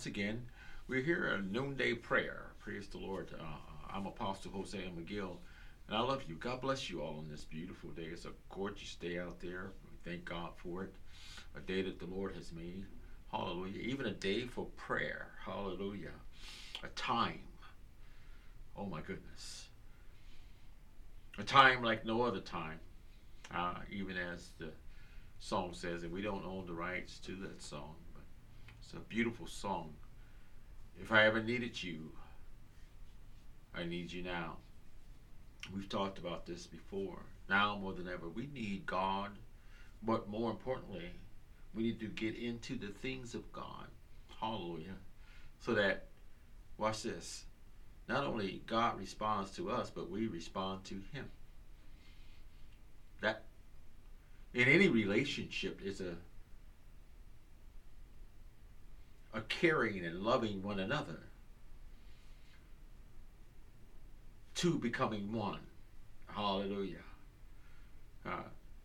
once again. We're here at noonday prayer. Praise the Lord. Uh, I'm Apostle Hosea McGill, and I love you. God bless you all on this beautiful day. It's a gorgeous day out there. We thank God for it. A day that the Lord has made. Hallelujah. Even a day for prayer. Hallelujah. A time. Oh my goodness. A time like no other time. Uh, even as the song says, and we don't own the rights to that song, it's a beautiful song. If I ever needed you, I need you now. We've talked about this before. Now more than ever, we need God, but more importantly, we need to get into the things of God. Hallelujah. So that, watch this, not only God responds to us, but we respond to Him. That in any relationship is a a caring and loving one another two becoming one. Hallelujah. Uh,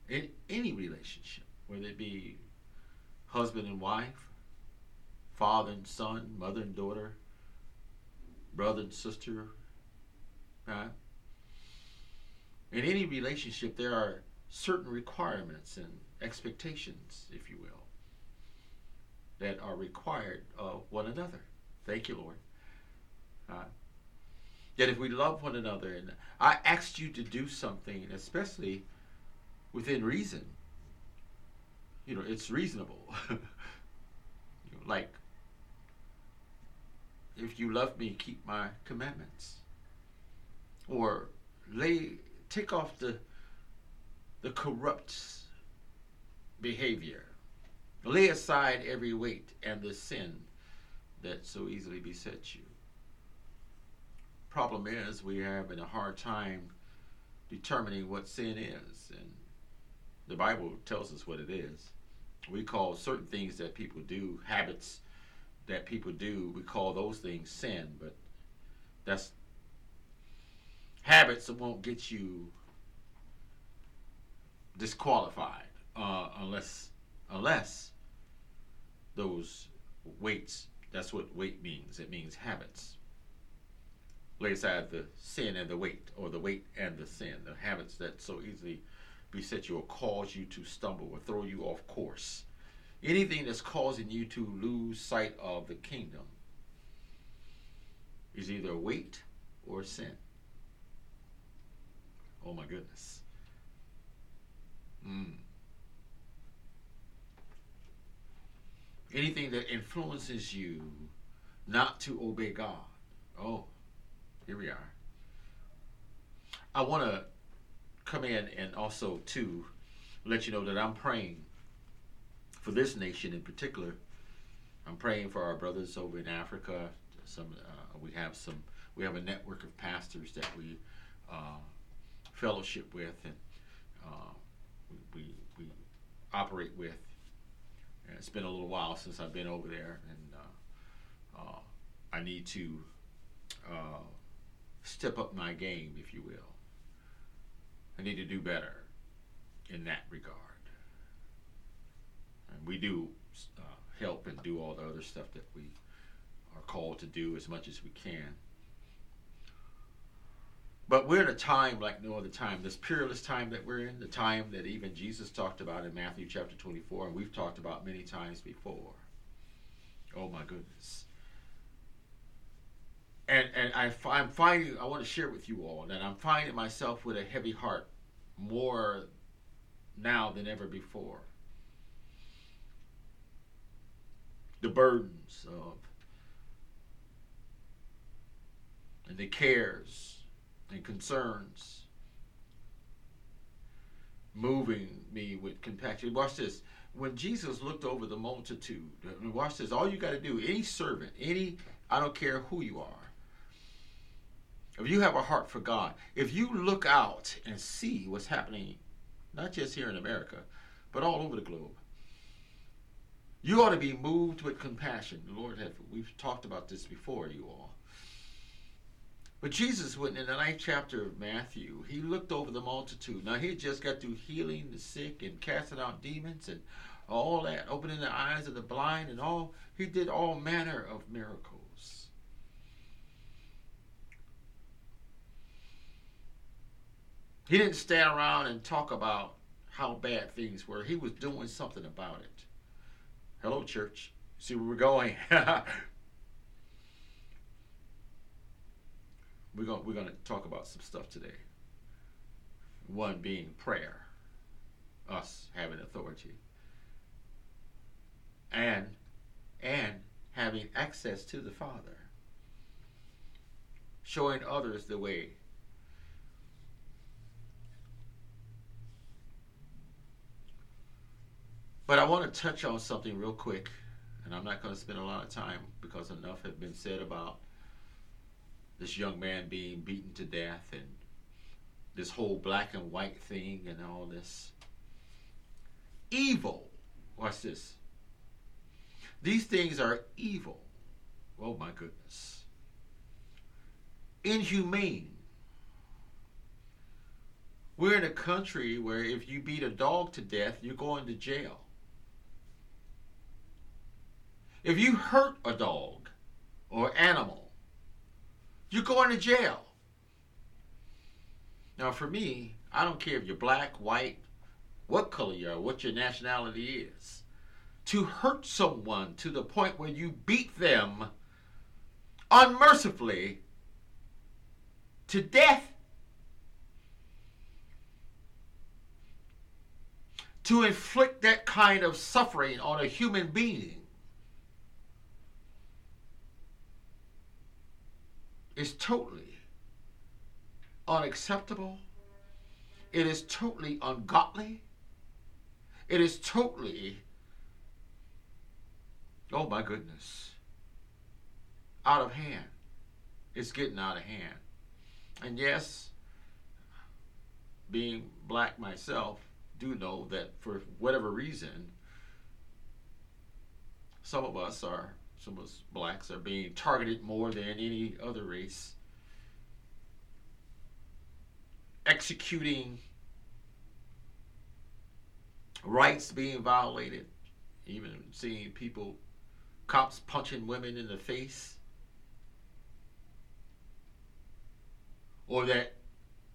in any relationship whether it be husband and wife father and son mother and daughter brother and sister uh, in any relationship there are certain requirements and expectations, if you will, that are required of one another. Thank you, Lord. Uh, yet if we love one another, and I asked you to do something, especially within reason, you know, it's reasonable. you know, like, if you love me, keep my commandments. Or lay, take off the the corrupt behavior. Lay aside every weight and the sin that so easily besets you. Problem is, we have a hard time determining what sin is, and the Bible tells us what it is. We call certain things that people do, habits that people do, we call those things sin, but that's habits that won't get you disqualified uh, unless unless those weights. That's what weight means. It means habits. Lay aside the sin and the weight or the weight and the sin. The habits that so easily beset you or cause you to stumble or throw you off course. Anything that's causing you to lose sight of the kingdom is either weight or sin. Oh my goodness. Mm. Anything that influences you not to obey God. Oh, here we are. I want to come in and also to let you know that I'm praying for this nation in particular. I'm praying for our brothers over in Africa. Some uh, we have some we have a network of pastors that we uh, fellowship with and. Uh, we, we, we operate with. And it's been a little while since I've been over there, and uh, uh, I need to uh, step up my game, if you will. I need to do better in that regard. And we do uh, help and do all the other stuff that we are called to do as much as we can. But we're in a time like no other time. This peerless time that we're in, the time that even Jesus talked about in Matthew chapter 24, and we've talked about many times before. Oh my goodness. And and I, I'm finding, I want to share with you all that I'm finding myself with a heavy heart more now than ever before. The burdens of and the cares and concerns moving me with compassion. Watch this. When Jesus looked over the multitude, watch this. All you got to do, any servant, any, I don't care who you are, if you have a heart for God, if you look out and see what's happening, not just here in America, but all over the globe, you ought to be moved with compassion. The Lord had, we've talked about this before, you all. But Jesus in the ninth chapter of Matthew. He looked over the multitude. Now he just got through healing the sick and casting out demons and all that, opening the eyes of the blind and all. He did all manner of miracles. He didn't stand around and talk about how bad things were. He was doing something about it. Hello, church. See where we're going. we're going we're going to talk about some stuff today. One being prayer, us having authority, and and having access to the Father, showing others the way. But I want to touch on something real quick, and I'm not going to spend a lot of time because enough has been said about this young man being beaten to death and this whole black and white thing and all this. Evil. Watch this. These things are evil. Oh my goodness. Inhumane. We're in a country where if you beat a dog to death, you're going to jail. If you hurt a dog or animal, you're going to jail. Now, for me, I don't care if you're black, white, what color you are, what your nationality is. To hurt someone to the point where you beat them unmercifully to death, to inflict that kind of suffering on a human being is totally unacceptable. It is totally ungodly. It is totally, oh my goodness, out of hand. It's getting out of hand. And yes, being black myself, do know that for whatever reason, some of us are some of us blacks are being targeted more than any other race. Executing rights being violated, even seeing people, cops punching women in the face, or that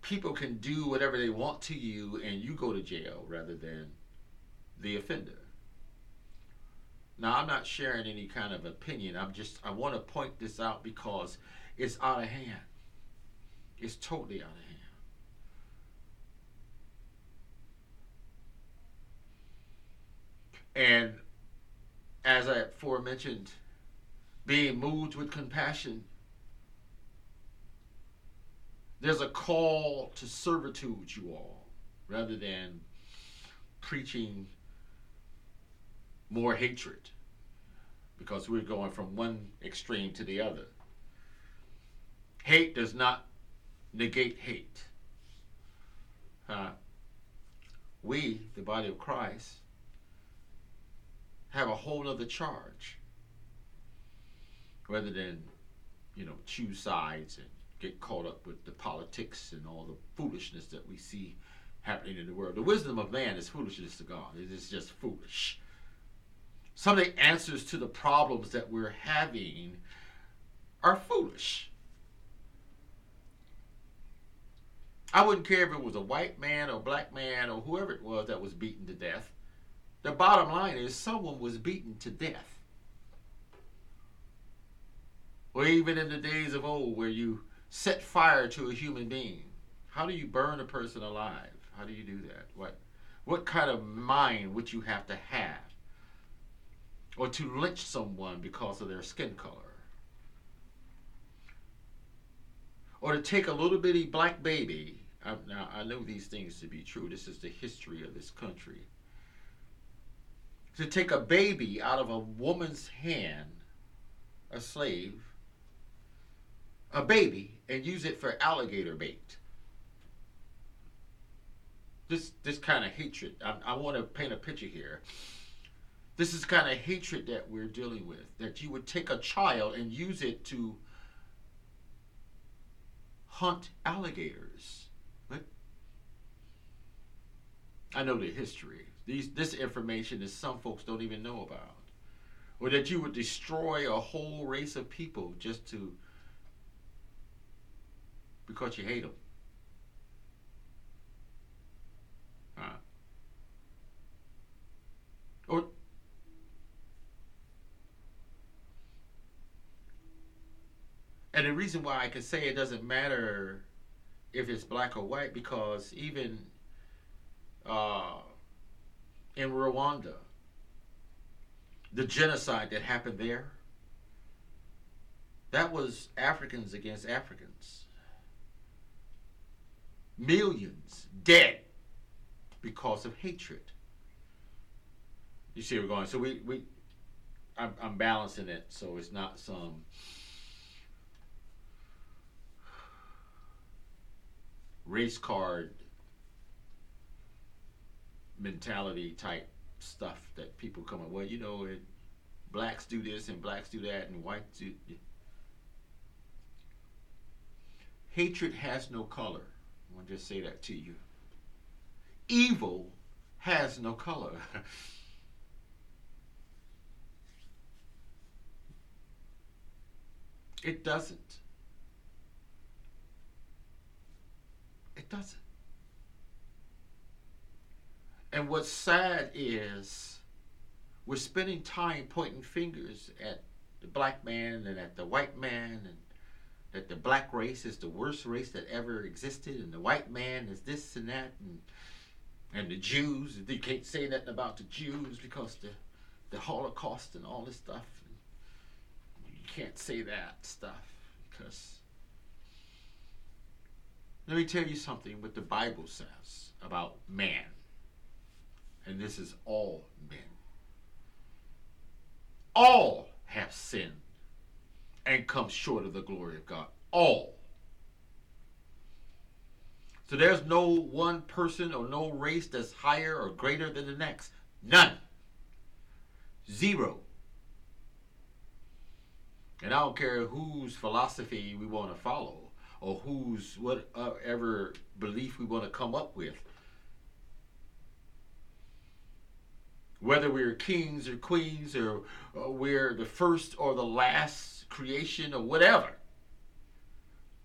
people can do whatever they want to you and you go to jail rather than the offender. Now, I'm not sharing any kind of opinion. I'm just, I want to point this out because it's out of hand. It's totally out of hand. And as I aforementioned, being moved with compassion, there's a call to servitude, you all, rather than preaching more hatred because we're going from one extreme to the other. Hate does not negate hate. Uh, we, the body of Christ, have a whole other charge rather than, you know, choose sides and get caught up with the politics and all the foolishness that we see happening in the world. The wisdom of man is foolishness to God. It is just foolish. Some of the answers to the problems that we're having are foolish. I wouldn't care if it was a white man or black man or whoever it was that was beaten to death. The bottom line is someone was beaten to death. Or even in the days of old where you set fire to a human being. How do you burn a person alive? How do you do that? What what kind of mind would you have to have? Or to lynch someone because of their skin color? Or to take a little bitty black baby. I, now, I know these things to be true. This is the history of this country. To take a baby out of a woman's hand, a slave, a baby, and use it for alligator bait this this kind of hatred. I, I want to paint a picture here. This is kind of hatred that we're dealing with. That you would take a child and use it to hunt alligators. But I know the history. These this information is some folks don't even know about. Or that you would destroy a whole race of people just to because you hate them. Or and the reason why I can say it doesn't matter if it's black or white because even uh, in Rwanda, the genocide that happened there, that was Africans against Africans. Millions dead because of hatred. You see, we're going. So we we, I'm, I'm balancing it so it's not some. Race card mentality type stuff that people come up. Well, you know, it, blacks do this and blacks do that and whites do. Hatred has no color. I want to just say that to you. Evil has no color. It doesn't. It doesn't. And what's sad is we're spending time pointing fingers at the black man and at the white man and that the black race is the worst race that ever existed and the white man is this and that and and the Jews you can't say nothing about the Jews because the the Holocaust and all this stuff you can't say that stuff because let me tell you something what the Bible says about man. And this is all men. All have sinned and come short of the glory of God. All. So there's no one person or no race that's higher or greater than the next. None. Zero. And I don't care whose philosophy we want to follow or whose whatever belief we want to come up with. Whether we're kings or queens or, or we're the first or the last creation or whatever.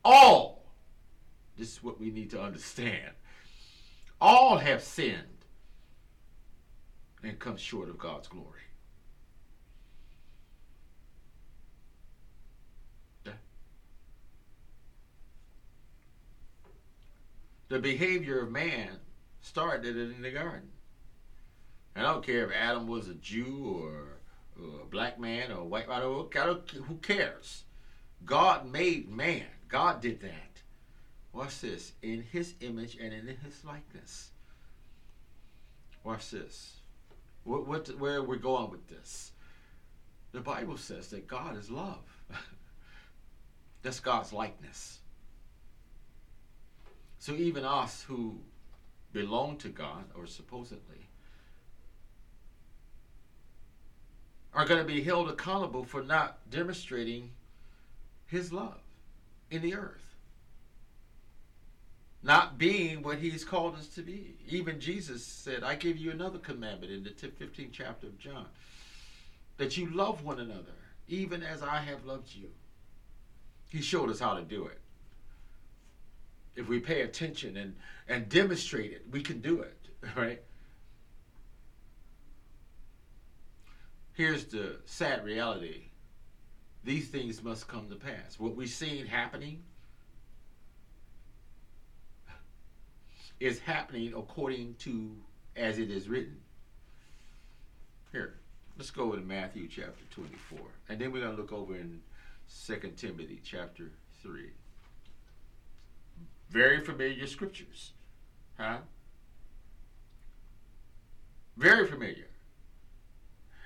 All, this is what we need to understand. All have sinned and come short of God's glory. The behavior of man started in the garden. I don't care if Adam was a Jew or, or a black man or a white man. Who cares? God made man. God did that. Watch this. In his image and in his likeness. Watch this. What, what, where we're going with this? The Bible says that God is love. That's God's likeness. So even us who belong to God, or supposedly, are going to be held accountable for not demonstrating His love in the earth. Not being what He's called us to be. Even Jesus said, I give you another commandment in the 15th chapter of John. that you love one another, even as I have loved you. He showed us how to do it. If we pay attention and, and demonstrate it, we can do it, right? Here's the sad reality these things must come to pass. What we're seeing happening is happening according to as it is written. Here, let's go to Matthew chapter 24. And then we're going to look over in 2 Timothy chapter 3. Very familiar scriptures. Huh? Very familiar.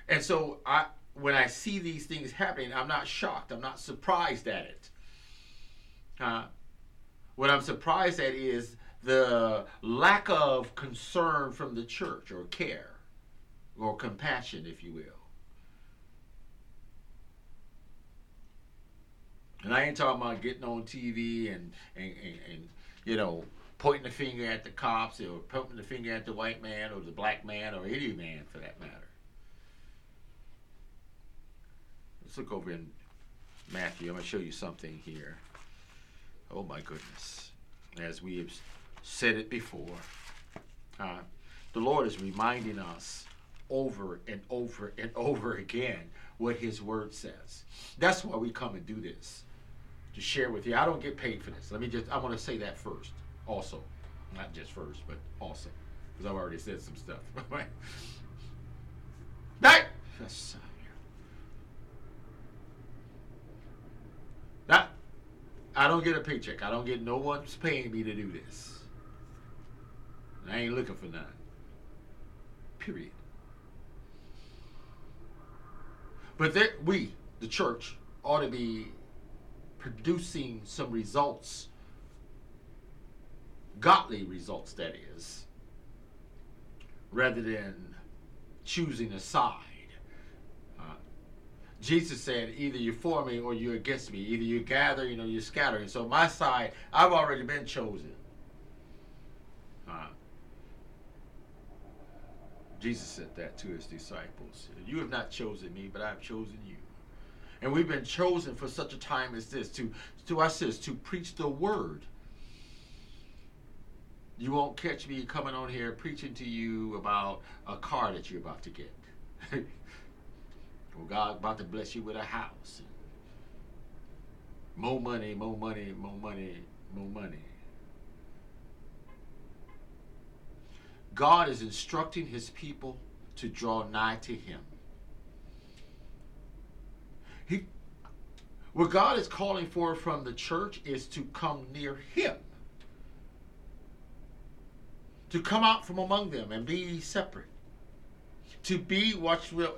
And so I when I see these things happening, I'm not shocked. I'm not surprised at it. Uh, what I'm surprised at is the lack of concern from the church or care or compassion, if you will. And I ain't talking about getting on TV and, and, and, and you know, pointing the finger at the cops or pointing the finger at the white man or the black man or any man for that matter. Let's look over in Matthew. I'm going to show you something here. Oh my goodness. As we have said it before, uh, the Lord is reminding us over and over and over again what His Word says. That's why we come and do this to share with you. I don't get paid for this. Let me just, I want to say that first, also. Not just first, but also. Because I've already said some stuff. right? Yes. That I don't get a paycheck. I don't get no one's paying me to do this. I ain't looking for none. Period. But that we, the church, ought to be producing some results, godly results, that is, rather than choosing a side. Jesus said, either you're for me or you're against me. Either you gather, you know, you're scattering. So my side, I've already been chosen. Uh, Jesus said that to his disciples. You have not chosen me, but I have chosen you. And we've been chosen for such a time as this to, to us is to preach the word. You won't catch me coming on here preaching to you about a car that you're about to get. Well, God about to bless you with a house. More money, more money, more money, more money. God is instructing his people to draw nigh to him. He, what God is calling for from the church is to come near him. To come out from among them and be separate. To be what will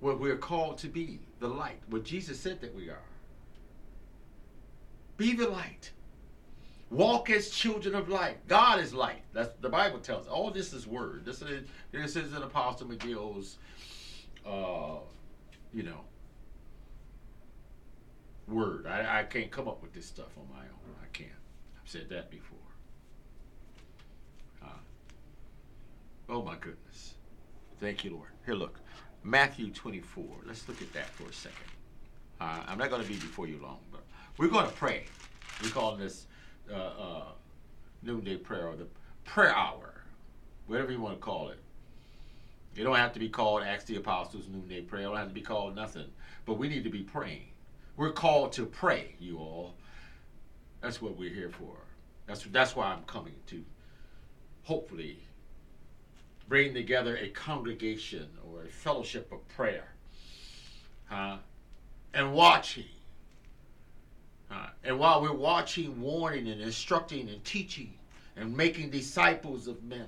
what we're called to be the light, what Jesus said that we are. Be the light. Walk as children of light. God is light. That's the Bible tells. All this is word. This is this is an Apostle McGill's, uh, you know, word. I, I can't come up with this stuff on my own. I can't. I've said that before. Uh, oh my goodness. Thank you, Lord. Here, look. Matthew 24. Let's look at that for a second. Uh, I'm not going to be before you long, but we're going to pray. We call this uh, uh, noonday prayer or the prayer hour, whatever you want to call it. It don't have to be called Acts the Apostles noonday prayer. It don't have to be called nothing. But we need to be praying. We're called to pray, you all. That's what we're here for. That's that's why I'm coming to. Hopefully bring together a congregation or a fellowship of prayer uh, and watching. And while we're watching, warning, and instructing, and teaching, and making disciples of men,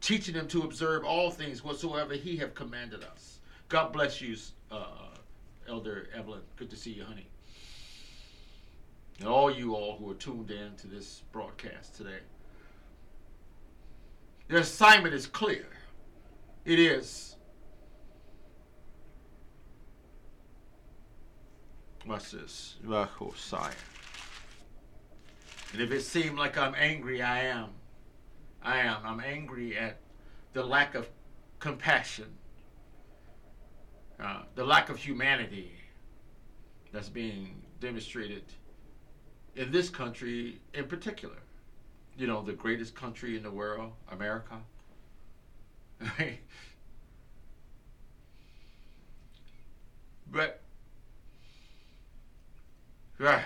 teaching them to observe all things whatsoever He have commanded us. God bless you, uh, Elder Evelyn. Good to see you, honey. And all you all who are tuned in to this broadcast today. Their assignment is clear. It is. What's this? Josiah. And if it seemed like I'm angry, I am. I am. I'm angry at the lack of compassion, uh, the lack of humanity that's being demonstrated in this country in particular. You know, the greatest country in the world, America. but, uh,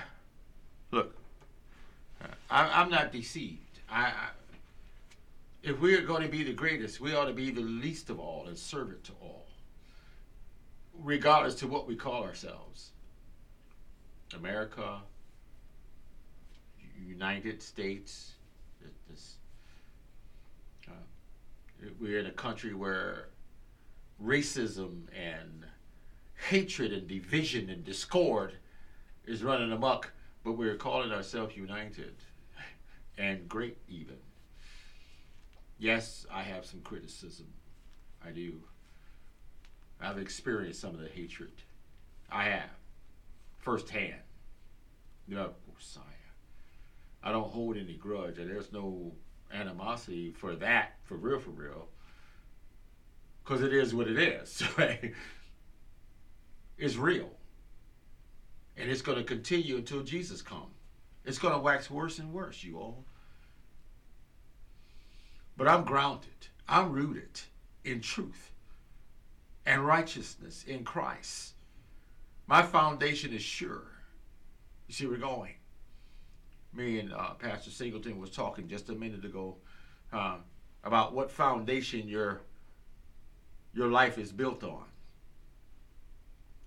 look, I, I'm not deceived. I, I if we're going to be the greatest, we ought to be the least of all and servant to all, regardless to what we call ourselves. America, United States, this, uh, we're in a country where racism and hatred and division and discord is running amok, but we're calling ourselves united and great even. Yes, I have some criticism. I do. I've experienced some of the hatred. I have. Firsthand. No, Messiah. I don't hold any grudge, and there's no animosity for that, for real, for real. Because it is what it is. Right? It's real. And it's going to continue until Jesus comes. It's going to wax worse and worse, you all. But I'm grounded, I'm rooted in truth and righteousness in Christ. My foundation is sure. You see, we're going. Me and uh, Pastor Singleton was talking just a minute ago uh, about what foundation your your life is built on,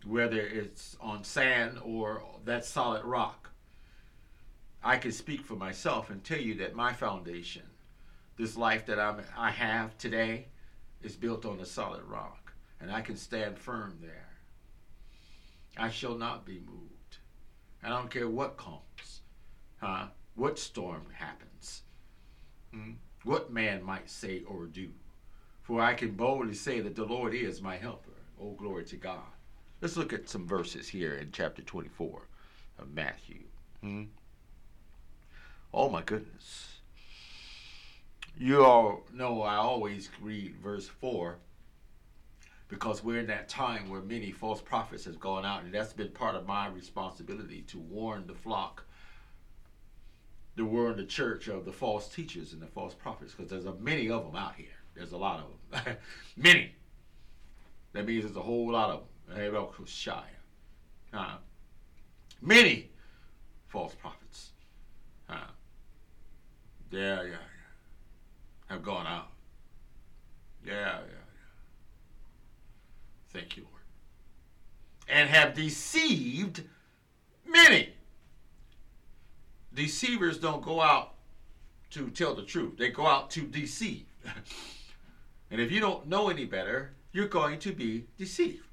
whether it's on sand or that solid rock. I can speak for myself and tell you that my foundation this life that I'm, I have today is built on a solid rock, and I can stand firm there. I shall not be moved. I don't care what comes, huh? what storm happens, hmm? what man might say or do. For I can boldly say that the Lord is my helper. Oh, glory to God. Let's look at some verses here in chapter 24 of Matthew. Hmm? Oh, my goodness. You all know I always read verse 4 because we're in that time where many false prophets have gone out, and that's been part of my responsibility to warn the flock, to warn the church of the false teachers and the false prophets, because there's a, many of them out here. There's a lot of them. many. That means there's a whole lot of them. Shy. Uh, many false prophets. Uh, yeah, yeah have gone out. Yeah, yeah, yeah. Thank you, Lord. And have deceived many. Deceivers don't go out to tell the truth, they go out to deceive. and if you don't know any better, you're going to be deceived.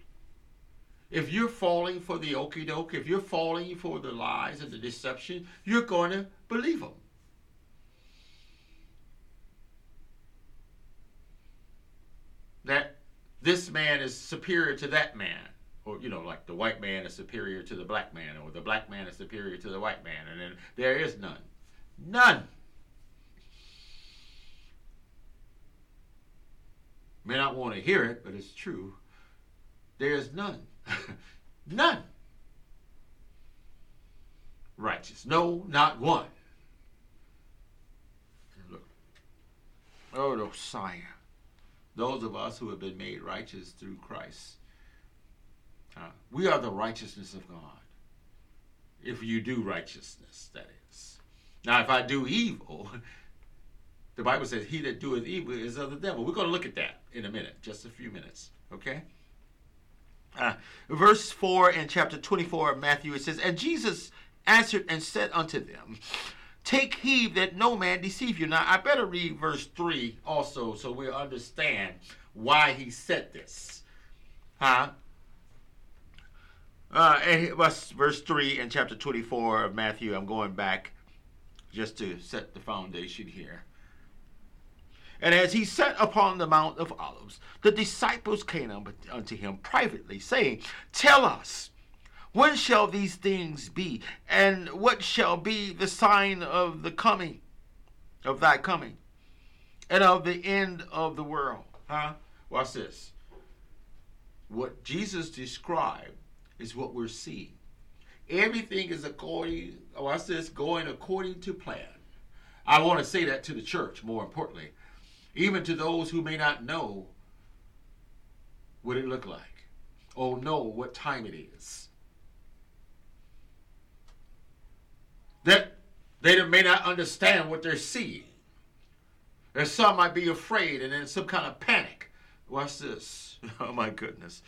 If you're falling for the okey doke, if you're falling for the lies and the deception, you're going to believe them. that this man is superior to that man. Or, you know, like the white man is superior to the black man, or the black man is superior to the white man, and then there is none. None. May not want to hear it, but it's true. There is none. none. Righteous. No, not one. Look. Oh, Josiah those of us who have been made righteous through Christ. Uh, we are the righteousness of God. If you do righteousness, that is. Now, if I do evil, the Bible says, He that doeth evil is of the devil. We're going to look at that in a minute, just a few minutes, okay? Uh, verse 4 in chapter 24 of Matthew, it says, And Jesus answered and said unto them, Take heed that no man deceive you. Now, I better read verse 3 also so we'll understand why he said this. Huh? Uh, and verse 3 in chapter 24 of Matthew. I'm going back just to set the foundation here. And as he sat upon the Mount of Olives, the disciples came unto him privately, saying, Tell us, when shall these things be? And what shall be the sign of the coming, of thy coming, and of the end of the world? Huh? Watch this. What Jesus described is what we're seeing. Everything is according, watch this, going according to plan. I want to say that to the church, more importantly, even to those who may not know what it looked like or know what time it is. That they may not understand what they're seeing. And some might be afraid and in some kind of panic. Watch this. Oh my goodness.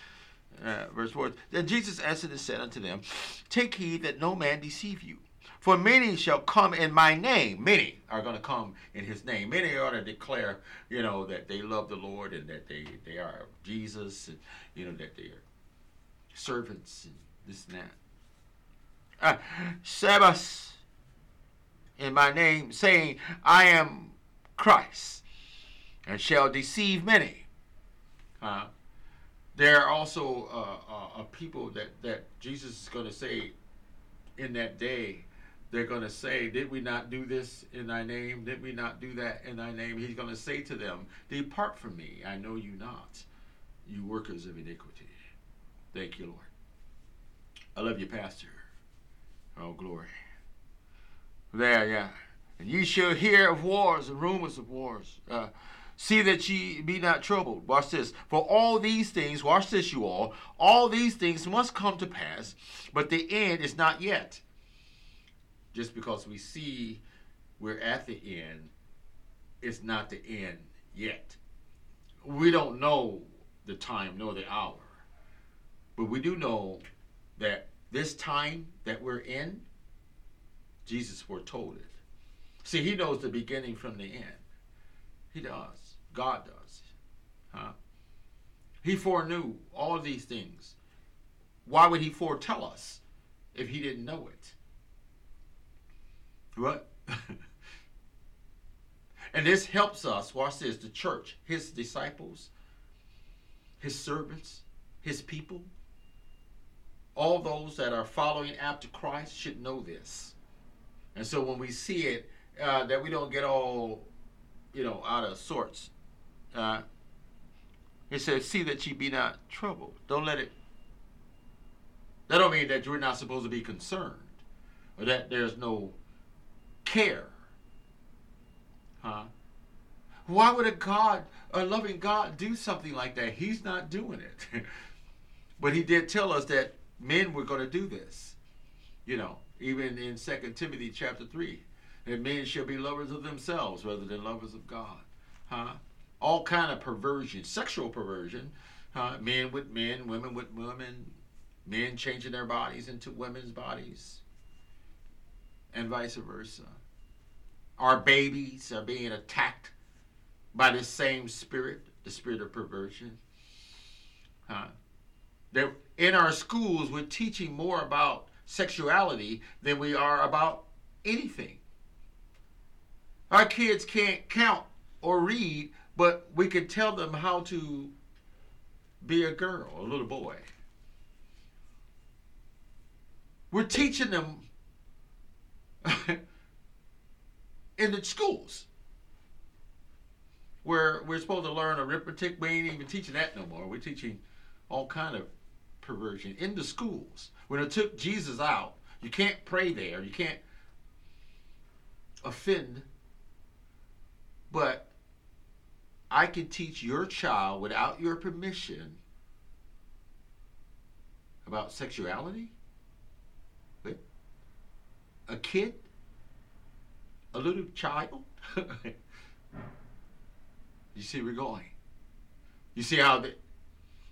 Uh, verse 4 Then Jesus answered and said unto them, Take heed that no man deceive you. For many shall come in my name. Many are going to come in his name. Many are to declare, you know, that they love the Lord and that they, they are Jesus and, you know, that they are servants and this and that. Uh, Sabbath in my name, saying, I am Christ, and shall deceive many. Uh, there are also uh, uh, people that, that Jesus is going to say in that day, they're going to say, Did we not do this in thy name? Did we not do that in thy name? He's going to say to them, Depart from me, I know you not, you workers of iniquity. Thank you, Lord. I love you, Pastor. Oh, glory. There, yeah. And ye shall hear of wars and rumors of wars. Uh, see that ye be not troubled. Watch this. For all these things, watch this, you all, all these things must come to pass, but the end is not yet. Just because we see we're at the end, it's not the end yet. We don't know the time nor the hour, but we do know that this time that we're in, Jesus foretold it. See, he knows the beginning from the end. He does. God does. Huh? He foreknew all these things. Why would he foretell us if he didn't know it? What? and this helps us, watch this, the church, his disciples, his servants, his people, all those that are following after Christ should know this. And so when we see it, uh, that we don't get all, you know, out of sorts. Uh, it says, "See that ye be not troubled." Don't let it. That don't mean that you're not supposed to be concerned, or that there's no care. Huh? Why would a God, a loving God, do something like that? He's not doing it. but He did tell us that men were going to do this. You know, even in Second Timothy chapter three, that men shall be lovers of themselves rather than lovers of God. Huh? All kind of perversion, sexual perversion. Huh? Men with men, women with women, men changing their bodies into women's bodies, and vice versa. Our babies are being attacked by the same spirit, the spirit of perversion. Huh? That in our schools, we're teaching more about sexuality than we are about anything. Our kids can't count or read, but we can tell them how to be a girl, a little boy. We're teaching them in the schools where we're supposed to learn arithmetic. We ain't even teaching that no more. We're teaching all kind of perversion in the schools. When it took Jesus out, you can't pray there. You can't offend. But I can teach your child without your permission about sexuality. A kid, a little child. you see, we're going. You see how the,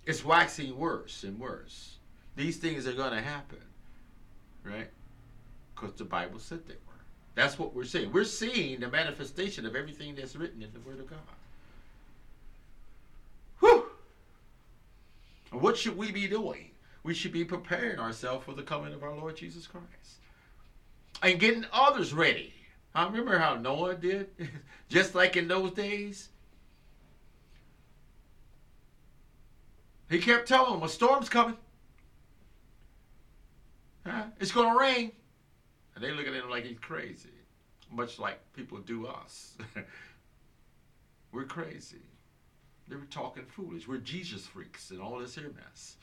it's waxing worse and worse. These things are going to happen, right? Because the Bible said they were. That's what we're seeing. We're seeing the manifestation of everything that's written in the Word of God. Whew! What should we be doing? We should be preparing ourselves for the coming of our Lord Jesus Christ and getting others ready. I remember how Noah did, just like in those days. He kept telling them, a storm's coming. Huh? It's going to rain. And they looking at him like he's crazy, much like people do us. We're crazy. They were talking foolish. We're Jesus freaks and all this here mess.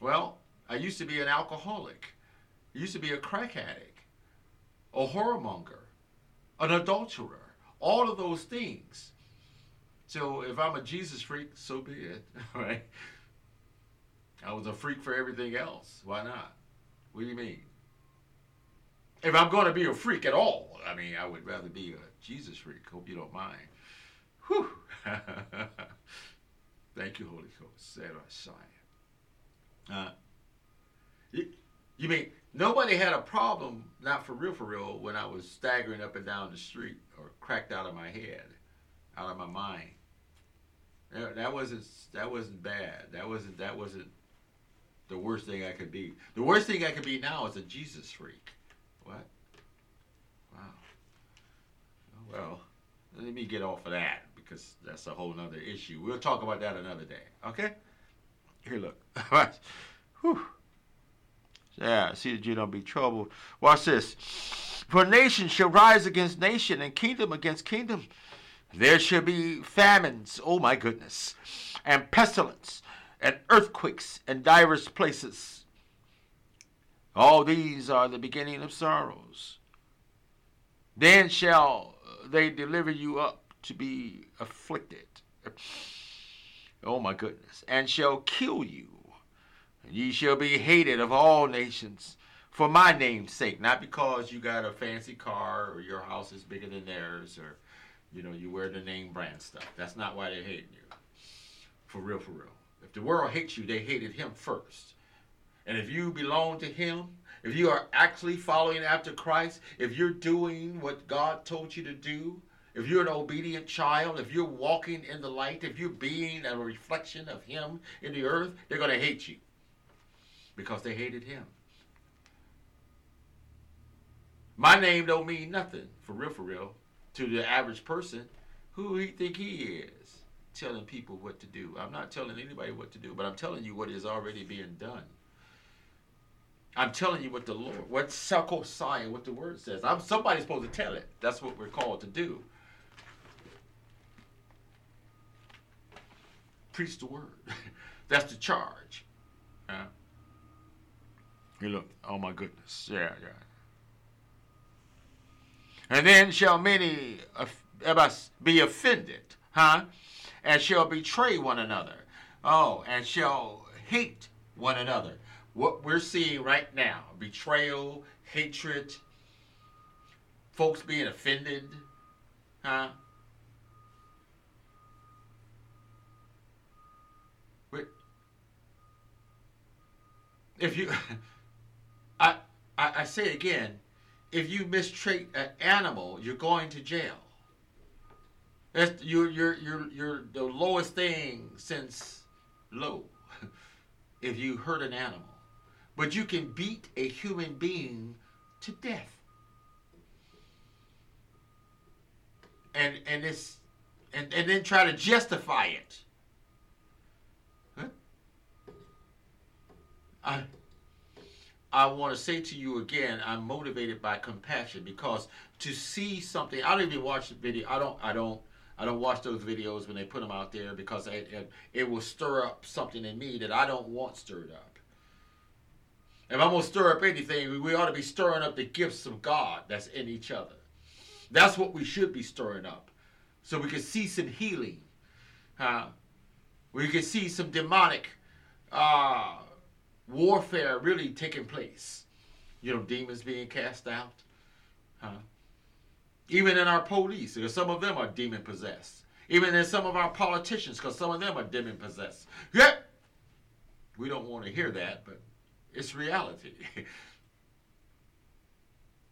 Well, I used to be an alcoholic. I used to be a crack addict, a whoremonger, an adulterer, all of those things. So if I'm a Jesus freak, so be it, right? I was a freak for everything else. Why not? What do you mean? If I'm going to be a freak at all, I mean, I would rather be a Jesus freak. Hope you don't mind. Whew. Thank you, Holy Ghost. Sarah Uh, you, you mean nobody had a problem, not for real, for real, when I was staggering up and down the street or cracked out of my head, out of my mind. That, that wasn't that wasn't bad. That wasn't that wasn't the worst thing I could be. The worst thing I could be now is a Jesus freak. What? Wow. Well, let me get off of that because that's a whole nother issue. We'll talk about that another day. Okay? Here, look. Whew. Yeah, see that you don't be troubled. Watch this. For nation shall rise against nation, and kingdom against kingdom. There shall be famines, oh my goodness, and pestilence, and earthquakes in divers places. All these are the beginning of sorrows. Then shall they deliver you up to be afflicted. Oh my goodness. And shall kill you. And ye shall be hated of all nations for my name's sake. Not because you got a fancy car or your house is bigger than theirs or, you know, you wear the name brand stuff. That's not why they're hating you. For real, for real. If the world hates you, they hated him first. And if you belong to him, if you are actually following after Christ, if you're doing what God told you to do, if you're an obedient child, if you're walking in the light, if you're being a reflection of Him in the earth, they're going to hate you because they hated Him. My name don't mean nothing, for real, for real, to the average person. Who he think he is, telling people what to do. I'm not telling anybody what to do, but I'm telling you what is already being done. I'm telling you what the Lord, what Sarkosai, what the word says. I'm somebody's supposed to tell it. That's what we're called to do. preach the word. That's the charge. Yeah. You look, oh my goodness. Yeah, yeah. And then shall many uh, of us eh, be offended, huh? And shall betray one another. Oh, and shall hate one another. What we're seeing right now betrayal, hatred, folks being offended, huh? if you, I, I, I say again, if you mistreat an animal, you're going to jail. That's you're you're you're you're the lowest thing since low. if you hurt an animal, but you can beat a human being to death. And and it's and, and then try to justify it. I I want to say to you again, I'm motivated by compassion because to see something, I don't even watch the video. I don't, I don't, I don't watch those videos when they put them out there because it, it, it will stir up something in me that I don't want stirred up. If I'm gonna stir up anything, we ought to be stirring up the gifts of God that's in each other. That's what we should be stirring up, so we can see some healing. Uh, we can see some demonic. Uh, warfare really taking place. You know, demons being cast out. Huh? Even in our police, because some of them are demon possessed. Even in some of our politicians, because some of them are demon possessed. Yet, we don't want to hear that, but it's reality.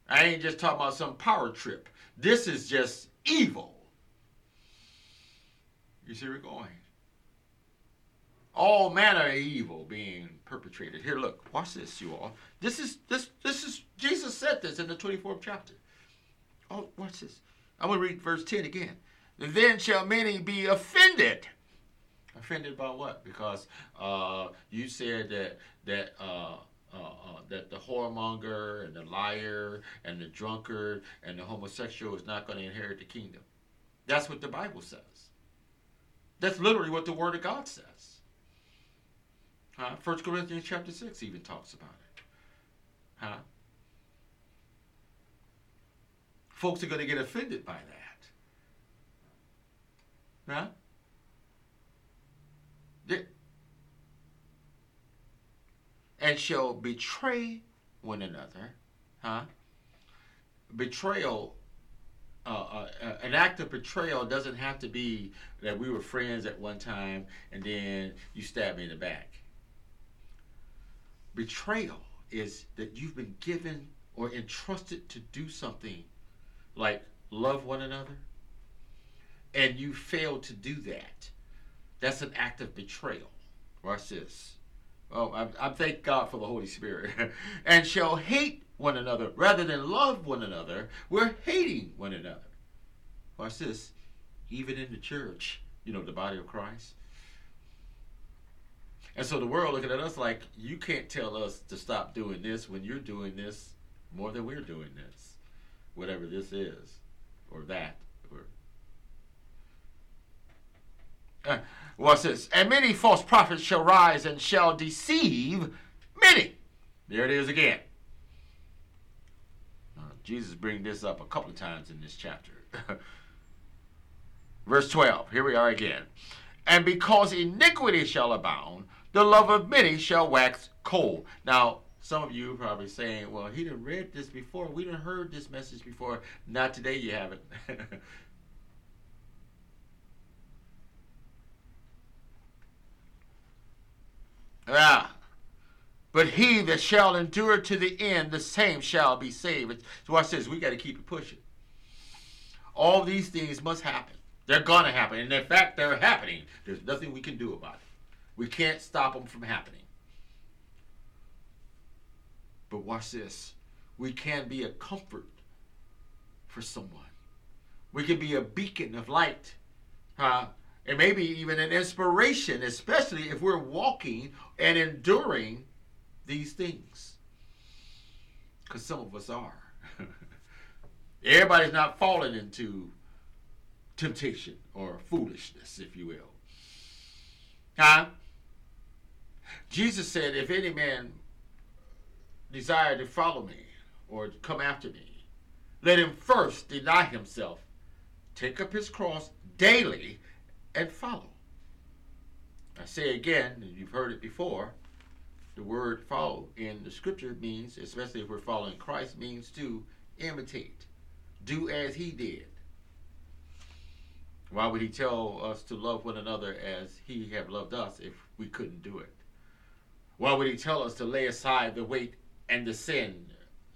I ain't just talking about some power trip. This is just evil. You see, where we're going all manner of evil being perpetrated. Here, look, watch this, you all. This is this this is Jesus said this in the 24th chapter. Watch this. I'm gonna read verse 10 again. Then shall many be offended. Offended by what? Because uh, you said that that uh, uh, uh, that the whoremonger and the liar and the drunkard and the homosexual is not going to inherit the kingdom. That's what the Bible says. That's literally what the Word of God says. Huh? 1 Corinthians chapter 6 even talks about it. Huh? Folks are going to get offended by that. Huh? And shall betray one another. Huh? Betrayal, uh, uh, uh, an act of betrayal doesn't have to be that we were friends at one time and then you stab me in the back. Betrayal is that you've been given or entrusted to do something like love one another and you fail to do that. That's an act of betrayal. Watch this. Oh, I, I thank God for the Holy Spirit. and shall hate one another rather than love one another. We're hating one another. Watch this. Even in the church, you know, the body of Christ. And so the world looking at us like, you can't tell us to stop doing this when you're doing this more than we're doing this. Whatever this is, or that, or uh, what's this? And many false prophets shall rise and shall deceive many. There it is again. Uh, Jesus bring this up a couple of times in this chapter. Verse 12, here we are again. And because iniquity shall abound, the love of many shall wax cold. Now, some of you probably saying, well, he done read this before. We done heard this message before. Not today, you haven't. Ah. But he that shall endure to the end, the same shall be saved. So watch this. We got to keep it pushing. All these things must happen. They're going to happen. And in fact, they're happening. There's nothing we can do about it. We can't stop them from happening. But watch this. We can be a comfort for someone. We can be a beacon of light. And maybe even an inspiration, especially if we're walking and enduring these things. Because some of us are. Everybody's not falling into temptation or foolishness, if you will. Huh? Jesus said, If any man desire to follow me or come after me, let him first deny himself, take up his cross daily, and follow. I say again, and you've heard it before, the word follow in the scripture means, especially if we're following Christ, means to imitate. Do as he did. Why would he tell us to love one another as he have loved us if we couldn't do it? Why would he tell us to lay aside the weight and the sin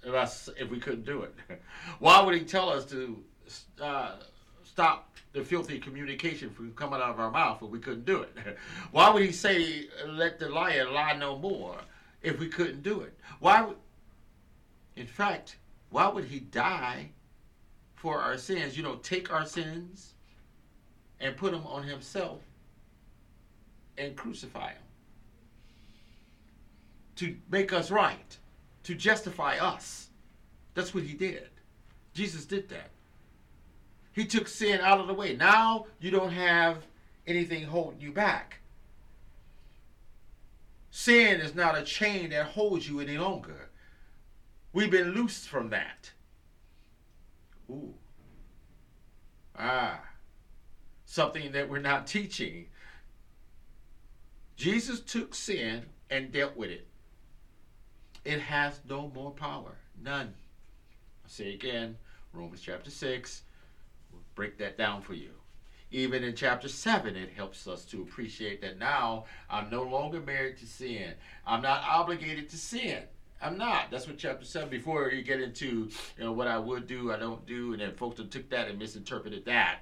of us if we couldn't do it? Why would he tell us to uh, stop the filthy communication from coming out of our mouth if we couldn't do it? Why would he say, let the liar lie no more if we couldn't do it? Why would, in fact, why would he die for our sins? You know, take our sins and put them on himself and crucify him to make us right, to justify us. That's what he did. Jesus did that. He took sin out of the way. Now you don't have anything holding you back. Sin is not a chain that holds you any longer. We've been loosed from that. Ooh. Ah. Something that we're not teaching. Jesus took sin and dealt with it. It has no more power. None. I'll say again, Romans chapter 6, we'll break that down for you. Even in chapter 7, it helps us to appreciate that now I'm no longer married to sin. I'm not obligated to sin. I'm not. That's what chapter 7, before you get into you know, what I would do, I don't do, and then folks took that and misinterpreted that.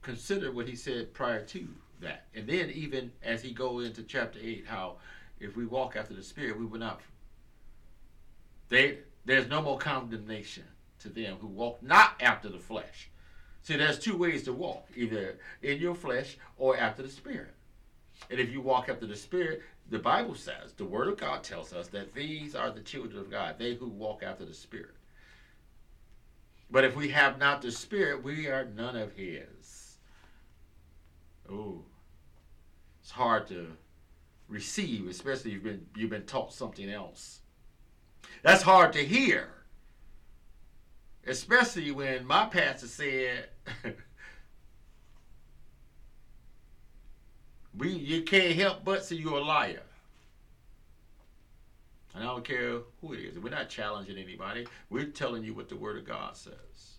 Consider what he said prior to that. And then even as he go into chapter 8, how if we walk after the Spirit, we will not. They, there's no more condemnation to them who walk not after the flesh. See, there's two ways to walk, either in your flesh or after the Spirit. And if you walk after the Spirit, the Bible says, the Word of God tells us that these are the children of God, they who walk after the Spirit. But if we have not the Spirit, we are none of His. Oh, it's hard to receive, especially if you've been, you've been taught something else. That's hard to hear, especially when my pastor said, "We you can't help but see you're a liar." And I don't care who it is. We're not challenging anybody. We're telling you what the Word of God says.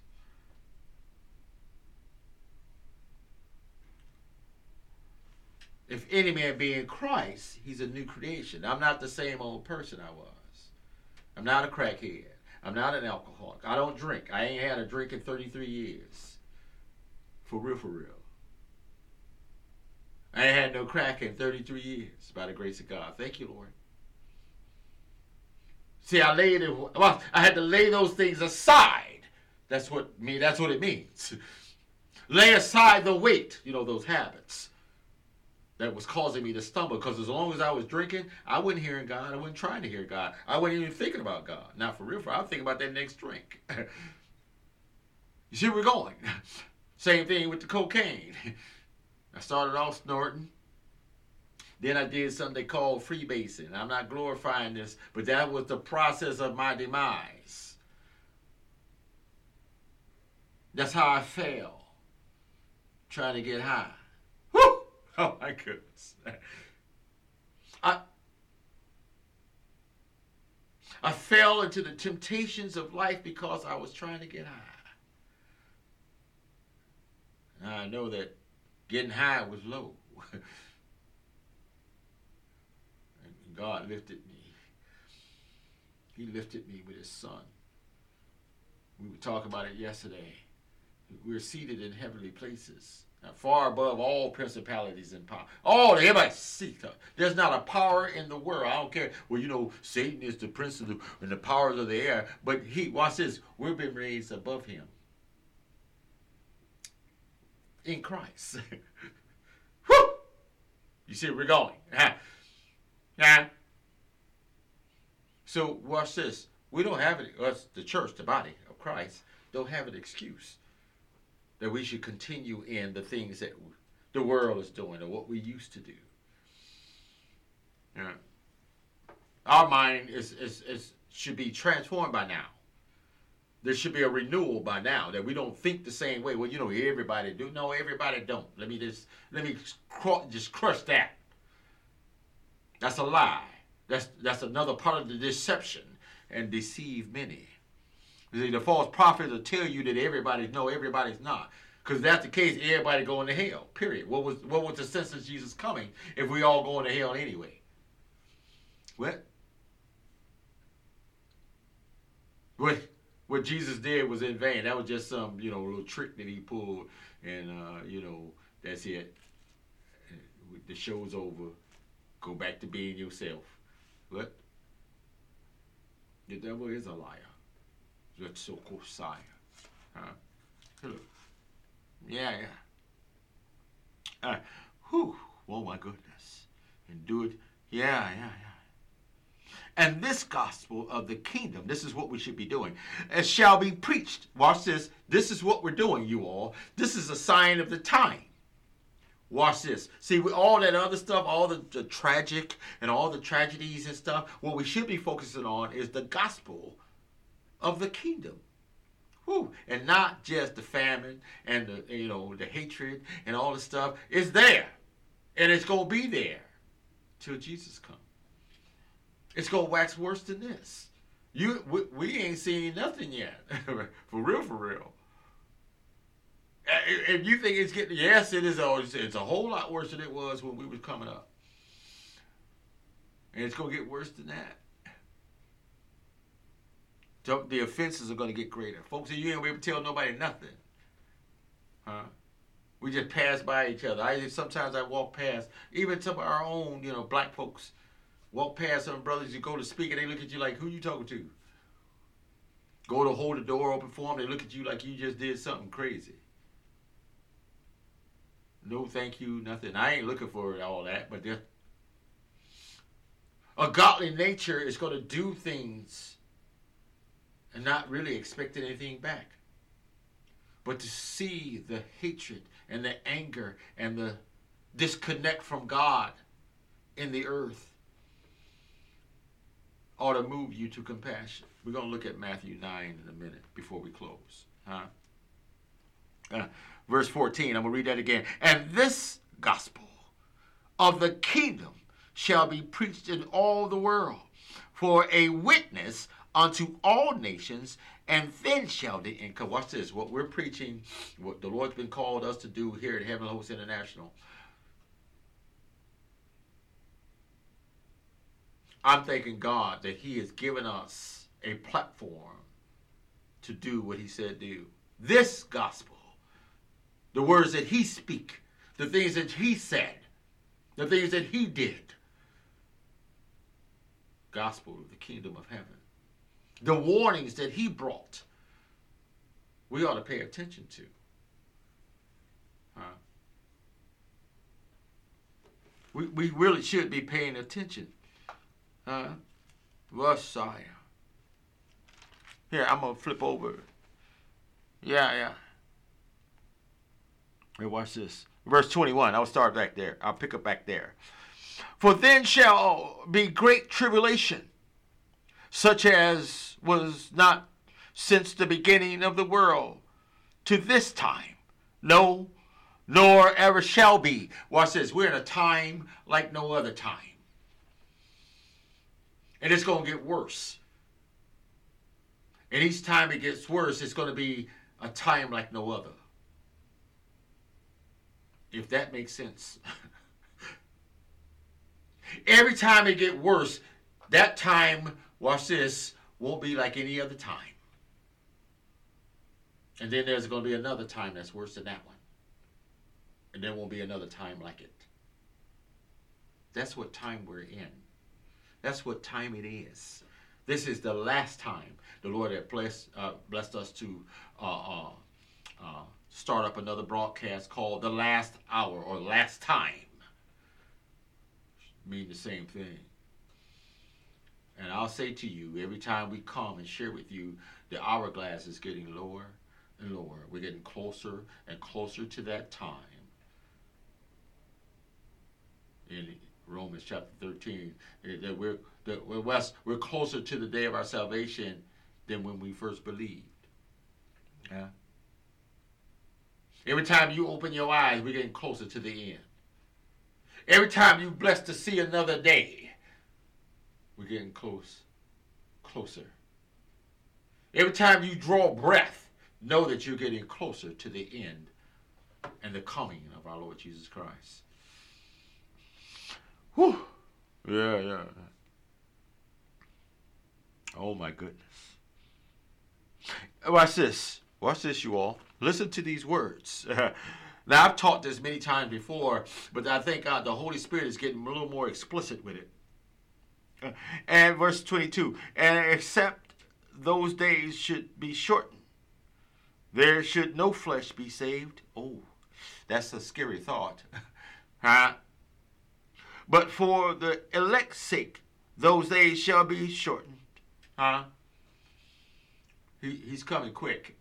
If any man be in Christ, he's a new creation. I'm not the same old person I was. I'm not a crackhead. I'm not an alcoholic. I don't drink. I ain't had a drink in 33 years. For real, for real. I ain't had no crack in 33 years by the grace of God. Thank you, Lord. See, I laid it. Well, I had to lay those things aside. That's what me. That's what it means. lay aside the weight. You know those habits that was causing me to stumble. Because as long as I was drinking, I wasn't hearing God. I wasn't trying to hear God. I wasn't even thinking about God. Not for real. For I was thinking about that next drink. you see, where we're going. Same thing with the cocaine. I started off snorting. Then I did something they call freebasing. I'm not glorifying this, but that was the process of my demise. That's how I fell, trying to get high. Oh my goodness. I I fell into the temptations of life because I was trying to get high. I know that getting high was low. and God lifted me. He lifted me with his son. We were talking about it yesterday. We're seated in heavenly places. Far above all principalities and power. All everybody seek There's not a power in the world. I don't care. Well, you know, Satan is the prince of the and the powers of the air. But he watch this. We've been raised above him. In Christ. You see, where we're going. So watch this. We don't have it. Us, the church, the body of Christ, don't have an excuse that we should continue in the things that the world is doing or what we used to do. Yeah. Our mind is, is, is should be transformed by now. There should be a renewal by now that we don't think the same way. Well, you know, everybody do. No, everybody don't. Let me just let me just crush that. That's a lie. That's, that's another part of the deception and deceive many. The false prophet will tell you that everybody's no, everybody's not. Because that's the case, everybody going to hell. Period. What was what was the sense of Jesus coming if we all going to hell anyway? What? What what Jesus did was in vain. That was just some, you know, little trick that he pulled and uh, you know, that's it. The show's over. Go back to being yourself. What? The devil is a liar. Called sire. Huh? Look. Yeah, yeah. Uh, whew. Oh my goodness. And do it. Yeah, yeah, yeah. And this gospel of the kingdom, this is what we should be doing, it shall be preached. Watch this. This is what we're doing, you all. This is a sign of the time. Watch this. See, with all that other stuff, all the, the tragic and all the tragedies and stuff, what we should be focusing on is the gospel of the kingdom. Whew. And not just the famine and the you know the hatred and all the stuff. It's there. And it's gonna be there till Jesus comes. It's gonna wax worse than this. You we, we ain't seen nothing yet. for real, for real if you think it's getting, yes, it is. Always, it's a whole lot worse than it was when we was coming up, and it's gonna get worse than that. The offenses are gonna get greater, folks. You ain't able to tell nobody nothing, huh? We just pass by each other. I sometimes I walk past, even some of our own, you know, black folks, walk past some brothers. You go to speak, and they look at you like, "Who you talking to?" Go to hold the door open for them, they look at you like you just did something crazy. No, thank you, nothing. I ain't looking for all that, but a godly nature is going to do things and not really expecting anything back. But to see the hatred and the anger and the disconnect from God in the earth ought to move you to compassion. We're going to look at Matthew 9 in a minute before we close. Huh? Uh, verse 14, I'm going to read that again. And this gospel of the kingdom shall be preached in all the world for a witness unto all nations, and then shall the end come. Watch this. What we're preaching, what the Lord's been called us to do here at Heaven Host International. I'm thanking God that He has given us a platform to do what He said to do. This gospel, the words that He speak, the things that He said, the things that He did, gospel of the kingdom of heaven, the warnings that He brought, we ought to pay attention to. Huh? We, we really should be paying attention. Huh? Here, I'm going to flip over. Yeah, yeah. Here, watch this. Verse 21. I'll start back there. I'll pick up back there. For then shall be great tribulation, such as was not since the beginning of the world to this time. No, nor ever shall be. Watch this. We're in a time like no other time. And it's going to get worse. And each time it gets worse, it's going to be a time like no other. If that makes sense. Every time it get worse, that time, watch this, won't be like any other time. And then there's going to be another time that's worse than that one. And there won't be another time like it. That's what time we're in. That's what time it is. This is the last time the Lord had blessed, uh, blessed us to uh, uh, uh, start up another broadcast called The Last Hour or Last Time. Mean the same thing. And I'll say to you, every time we come and share with you, the hourglass is getting lower and lower. We're getting closer and closer to that time. In Romans chapter 13, eh, that we're that we're, west, we're closer to the day of our salvation than when we first believed. Yeah. Every time you open your eyes, we're getting closer to the end. Every time you're blessed to see another day, we're getting close, closer. Every time you draw breath, know that you're getting closer to the end and the coming of our Lord Jesus Christ. Whew. Yeah, yeah. Oh my goodness. Watch this. Watch this, you all. Listen to these words. now, I've taught this many times before, but I think uh, the Holy Spirit is getting a little more explicit with it. And verse 22 and except those days should be shortened, there should no flesh be saved. Oh, that's a scary thought. huh? But for the elect's sake, those days shall be shortened. Huh? He, he's coming quick.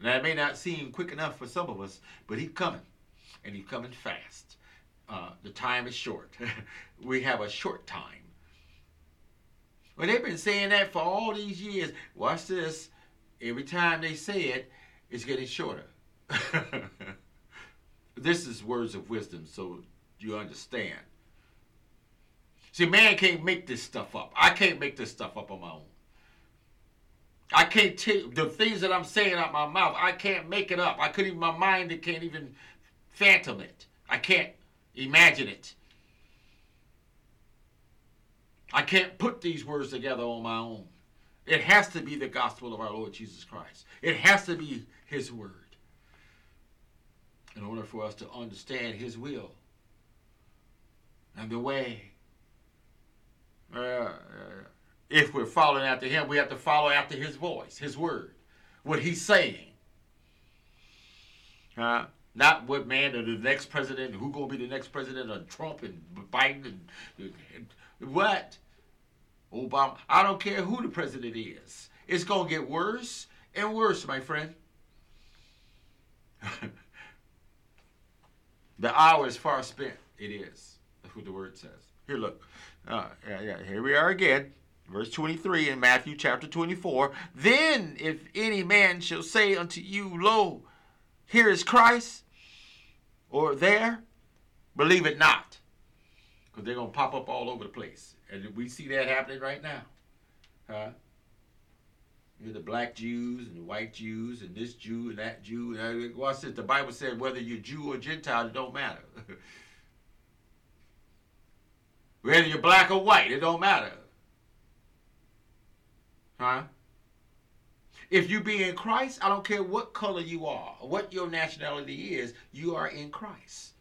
Now, it may not seem quick enough for some of us, but he's coming. And he's coming fast. Uh, the time is short. we have a short time. Well, they've been saying that for all these years. Watch this. Every time they say it, it's getting shorter. this is words of wisdom, so you understand. See, man can't make this stuff up. I can't make this stuff up on my own. I can't take the things that I'm saying out my mouth. I can't make it up. I couldn't even my mind it can't even phantom it. I can't imagine it. I can't put these words together on my own. It has to be the gospel of our Lord Jesus Christ. It has to be His word in order for us to understand His will and the way. Uh, if we're following after Him, we have to follow after His voice, His word, what He's saying. Uh, not what man or the next president, who gonna be the next president, or Trump and Biden and, and what? Obama. I don't care who the president is. It's gonna get worse and worse, my friend. the hour is far spent. It is. That's what the word says. Here, look. Uh, yeah, yeah. Here we are again. Verse 23 in Matthew chapter 24. Then, if any man shall say unto you, Lo, here is Christ, or there, believe it not. Because they're going to pop up all over the place. And we see that happening right now. Huh? You're the black Jews and the white Jews and this Jew and that Jew. And watch this. The Bible said whether you're Jew or Gentile, it don't matter. whether you're black or white, it don't matter. Huh? If you be in Christ, I don't care what color you are, what your nationality is, you are in Christ.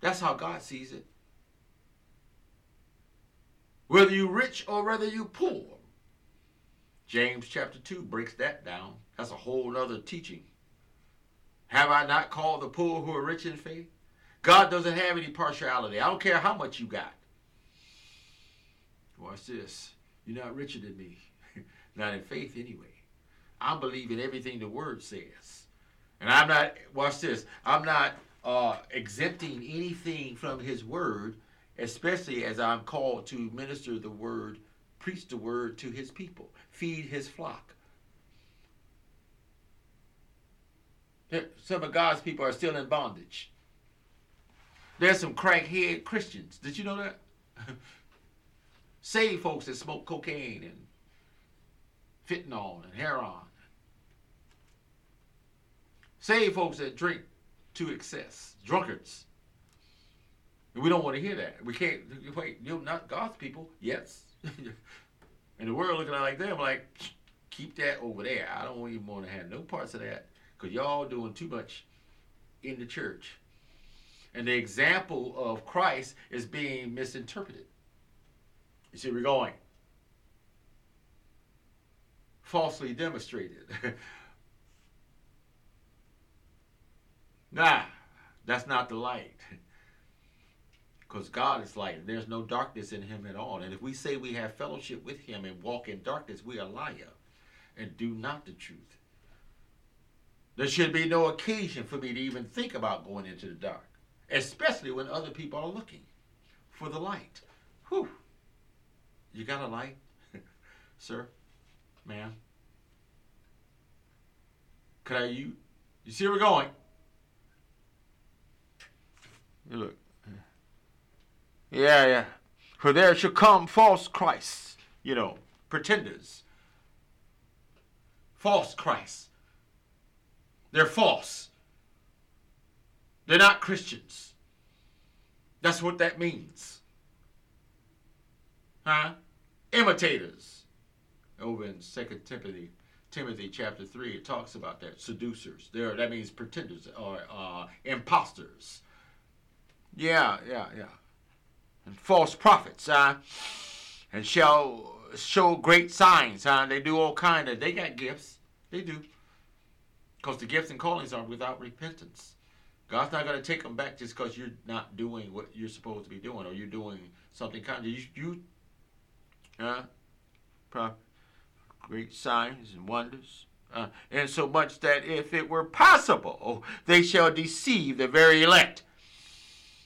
That's how God sees it. Whether you rich or whether you poor. James chapter 2 breaks that down. That's a whole other teaching. Have I not called the poor who are rich in faith? God doesn't have any partiality. I don't care how much you got. Watch this. You're not richer than me. not in faith anyway. I believe in everything the word says. And I'm not, watch this, I'm not uh, exempting anything from his word, especially as I'm called to minister the word, preach the word to his people, feed his flock. Some of God's people are still in bondage. There's some crackhead Christians. Did you know that? Saved folks that smoke cocaine and fentanyl and heroin. Save folks that drink to excess, drunkards. We don't want to hear that. We can't, wait, you're not God's people. Yes. and the world looking at like them, like, keep that over there. I don't even want to have no parts of that because y'all doing too much in the church. And the example of Christ is being misinterpreted. You see, we're going falsely demonstrated. nah, that's not the light. Because God is light. There's no darkness in him at all. And if we say we have fellowship with him and walk in darkness, we are liar and do not the truth. There should be no occasion for me to even think about going into the dark, especially when other people are looking for the light. Whew. You got a light, sir, ma'am? Could I you? You see where we're going? Look. Yeah, yeah. For there shall come false Christs, you know, pretenders. False Christs. They're false. They're not Christians. That's what that means. Huh? Imitators. Over in Second Timothy Timothy chapter 3, it talks about that. Seducers. There, that means pretenders or uh, imposters. Yeah, yeah, yeah. And false prophets, huh? And shall show great signs, huh? They do all kind of, they got gifts. They do. Because the gifts and callings are without repentance. God's not going to take them back just because you're not doing what you're supposed to be doing or you're doing something kind of, you, you uh, great signs and wonders. Uh, and so much that if it were possible, they shall deceive the very elect.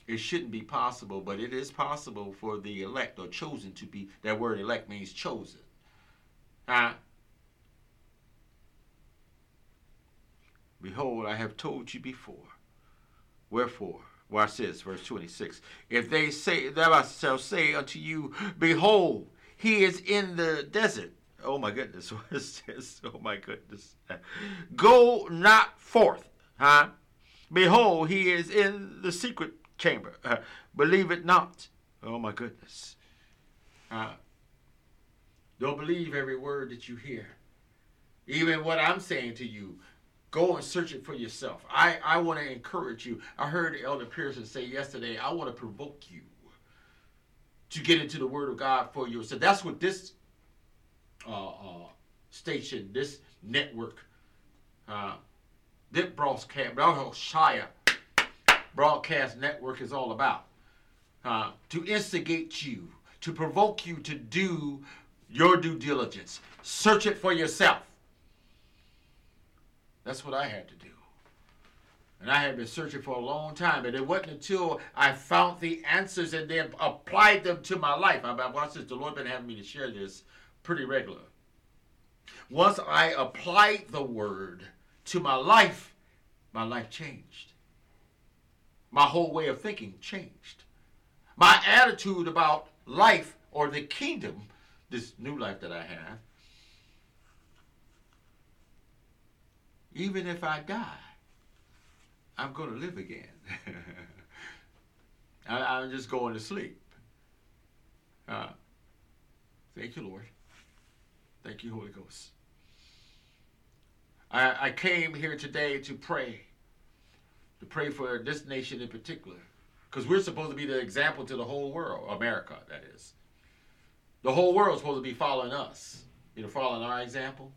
It shouldn't be possible, but it is possible for the elect or chosen to be. That word elect means chosen. Uh, Behold, I have told you before. Wherefore, watch this, verse 26. If they say, that I shall say unto you, Behold, he is in the desert Oh my goodness, what is this? Oh my goodness. Go not forth, huh? Behold, he is in the secret chamber. Uh, believe it not. Oh my goodness. Uh, don't believe every word that you hear. Even what I'm saying to you, go and search it for yourself. I, I want to encourage you. I heard Elder Pearson say yesterday, I want to provoke you to get into the Word of God for you. So that's what this uh, uh, station, this network, uh, this broadcast, Shia broadcast network is all about. Uh, to instigate you, to provoke you to do your due diligence. Search it for yourself. That's what I had to do. And I had been searching for a long time, and it wasn't until I found the answers and then applied them to my life. I, I watched this. The Lord been having me to share this pretty regular. Once I applied the word to my life, my life changed. My whole way of thinking changed. My attitude about life or the kingdom, this new life that I have, even if I die, I'm going to live again. I, am just going to sleep. Uh, thank you, Lord. Thank you, Holy Ghost. I, I came here today to pray, to pray for this nation in particular, because we're supposed to be the example to the whole world, America, that is. The whole world is supposed to be following us, you know, following our example.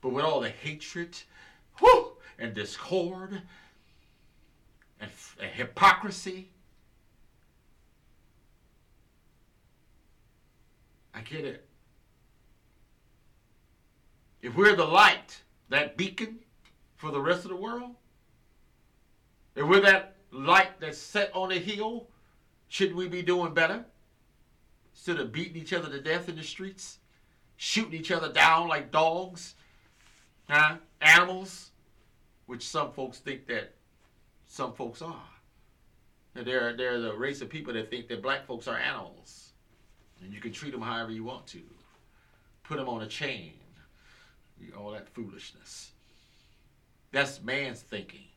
But with all the hatred, whew, and discord and, and hypocrisy. I get it. If we're the light, that beacon for the rest of the world, if we're that light that's set on a hill, should we be doing better? Instead of beating each other to death in the streets, shooting each other down like dogs, huh? animals, which some folks think that some folks are. They're, they're the race of people that think that black folks are animals. And you can treat them however you want to. Put them on a chain. All that foolishness. That's man's thinking.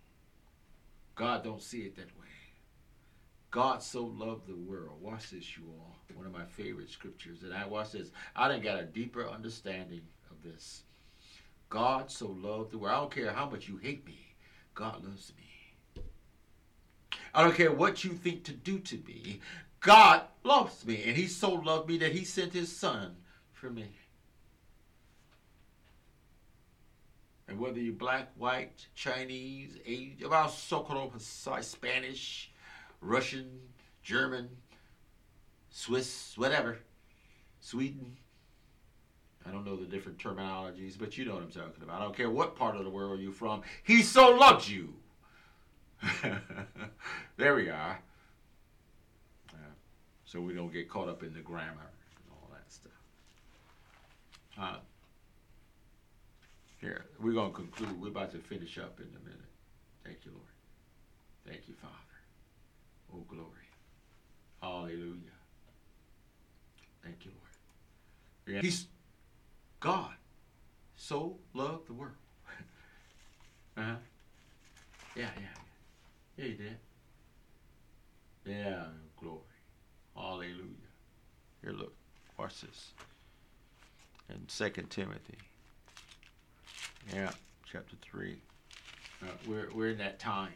God don't see it that way. God so loved the world. Watch this, you all. One of my favorite scriptures. And I watch this. I didn't got a deeper understanding of this. God so loved the world. I don't care how much you hate me. God loves me. I don't care what you think to do to me. God loves me. And he so loved me that he sent his son for me. And whether you're black, white, Chinese, Asian, about so-called Spanish, Russian, German, Swiss, whatever, Sweden, I don't know the different terminologies, but you know what I'm talking about. I don't care what part of the world you're from. He so loves you. there we are. Uh, so we don't get caught up in the grammar and all that stuff. Uh, here, we're going to conclude. We're about to finish up in a minute. Thank you, Lord. Thank you, Father. Oh, glory. Hallelujah. Thank you, Lord. Yeah. He's God so loved the world. uh-huh. Yeah, yeah, yeah. Yeah, he did. Yeah, glory. Hallelujah. Here, look. Watch this. In Second Timothy. Yeah, chapter 3. Uh, we're, we're in that time,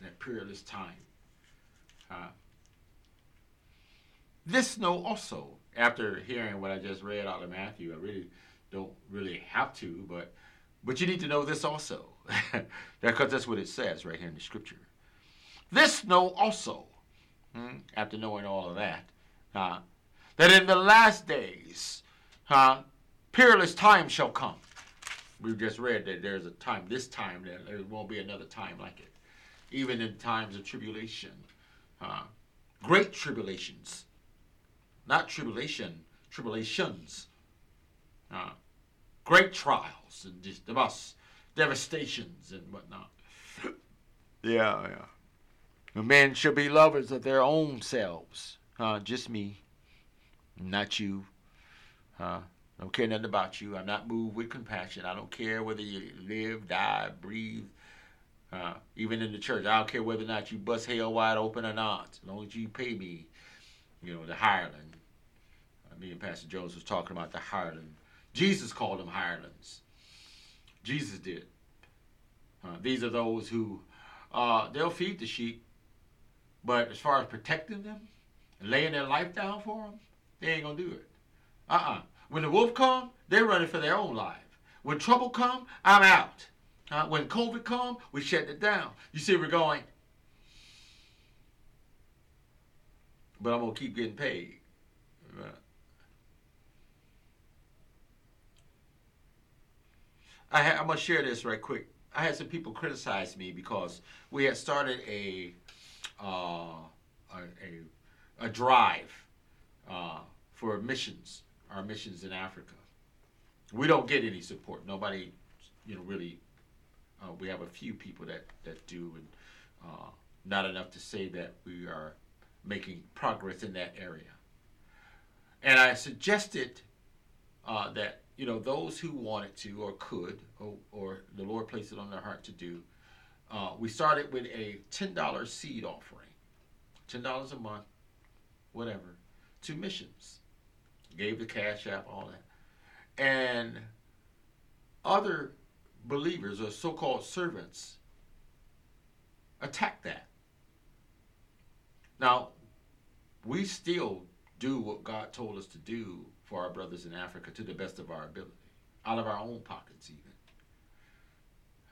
that peerless time. Uh, this know also, after hearing what I just read out of Matthew, I really don't really have to, but but you need to know this also, because that's what it says right here in the scripture. This know also, hmm, after knowing all of that, uh, that in the last days, uh, peerless time shall come. We've just read that there's a time, this time, that there won't be another time like it. Even in times of tribulation, uh, great tribulations, not tribulation, tribulations, uh, great trials and just about devastations and whatnot. yeah, yeah. The men should be lovers of their own selves. Uh, just me, not you. Uh, I don't care nothing about you. I'm not moved with compassion. I don't care whether you live, die, breathe. Uh, even in the church, I don't care whether or not you bust hell wide open or not. As long as you pay me, you know, the hireling. Uh, me and Pastor Jones was talking about the hireling Jesus called them hirelings. Jesus did. Uh, these are those who uh, they'll feed the sheep, but as far as protecting them and laying their life down for them, they ain't gonna do it. Uh-uh. When the wolf come, they're running for their own life. When trouble come, I'm out. Uh, when COVID come, we shut it down. You see, we're going. But I'm gonna keep getting paid. I am gonna share this right quick. I had some people criticize me because we had started a uh, a, a, a drive uh, for missions, our missions in Africa. We don't get any support. Nobody, you know, really. Uh, we have a few people that that do, and uh, not enough to say that we are making progress in that area. And I suggested uh, that you know those who wanted to or could or, or the Lord placed it on their heart to do. Uh, we started with a ten dollar seed offering, ten dollars a month, whatever, to missions. Gave the cash app, all that, and other believers or so-called servants attacked that. Now, we still do what God told us to do for our brothers in Africa to the best of our ability, out of our own pockets, even.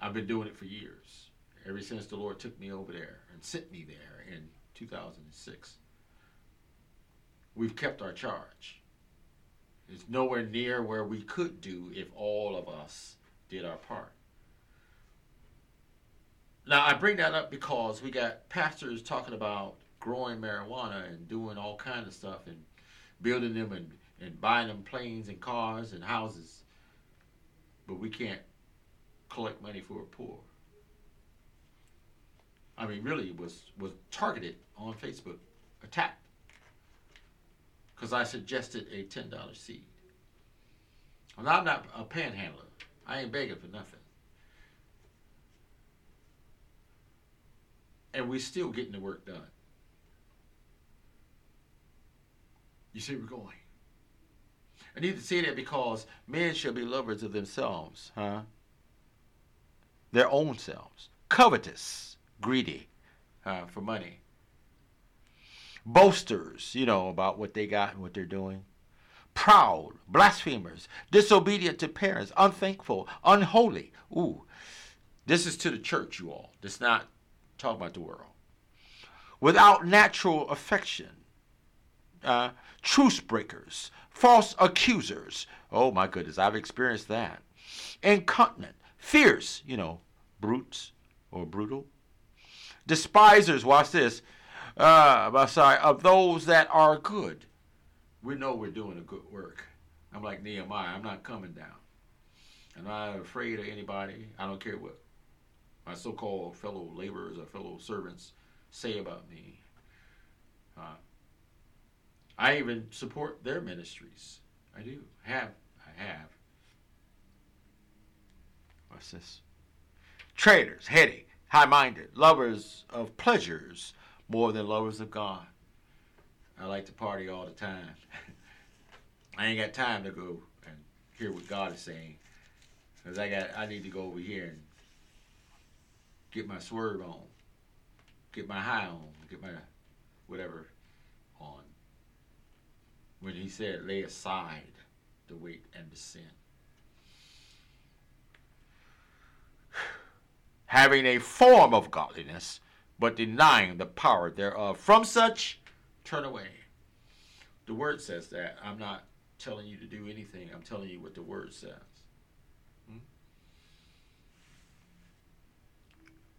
I've been doing it for years, ever since the Lord took me over there and sent me there in 2006. We've kept our charge. It's nowhere near where we could do if all of us did our part. Now, I bring that up because we got pastors talking about growing marijuana and doing all kinds of stuff and building them and, and buying them planes and cars and houses. But we can't collect money for the poor. I mean, really was was targeted on Facebook, attacked, because I suggested a ten dollar seed. Well, I'm not a panhandler. I ain't begging for nothing. And we're still getting the work done. You see, we're going. I need to say that because men shall be lovers of themselves, huh? Their own selves, covetous, greedy uh, for money, boasters, you know, about what they got and what they're doing, proud, blasphemers, disobedient to parents, unthankful, unholy. Ooh, this is to the church, you all. This not talking about the world. Without natural affection, uh, truce breakers, false accusers. Oh my goodness, I've experienced that. Incontinent, fierce, you know, brutes or brutal. Despisers, watch this. Uh, sorry, of those that are good. We know we're doing a good work. I'm like Nehemiah. I'm not coming down. I'm not afraid of anybody. I don't care what my so-called fellow laborers or fellow servants say about me. Uh, I even support their ministries. I do. Have. I have. What's this? Traitors, heady, high minded, lovers of pleasures more than lovers of God. I like to party all the time. I ain't got time to go and hear what God is saying. Because I got I need to go over here and get my swerve on. Get my high on. Get my whatever on when he said, lay aside the weight and the sin. Having a form of godliness, but denying the power thereof. From such, turn away. The word says that. I'm not telling you to do anything, I'm telling you what the word says. Hmm?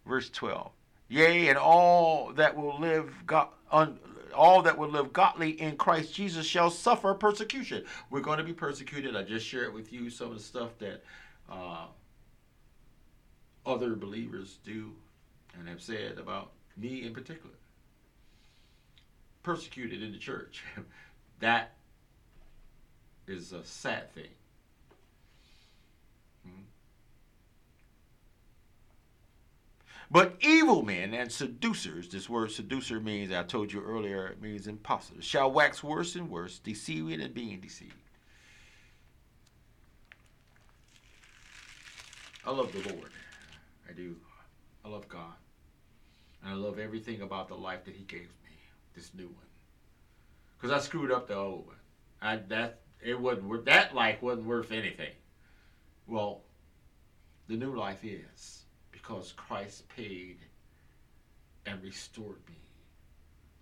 Verse 12. Yea, and all that will live un, all that will live godly in Christ Jesus shall suffer persecution. We're going to be persecuted. I just shared with you some of the stuff that uh, other believers do and have said about me in particular. Persecuted in the church. that is a sad thing. Hmm? But evil men and seducers, this word seducer means, I told you earlier, it means impostors, shall wax worse and worse, deceiving and being deceived. I love the Lord. I do. I love God. And I love everything about the life that He gave me, this new one. Because I screwed up the old one. I, that it wasn't that life wasn't worth anything. Well, the new life is because Christ paid and restored me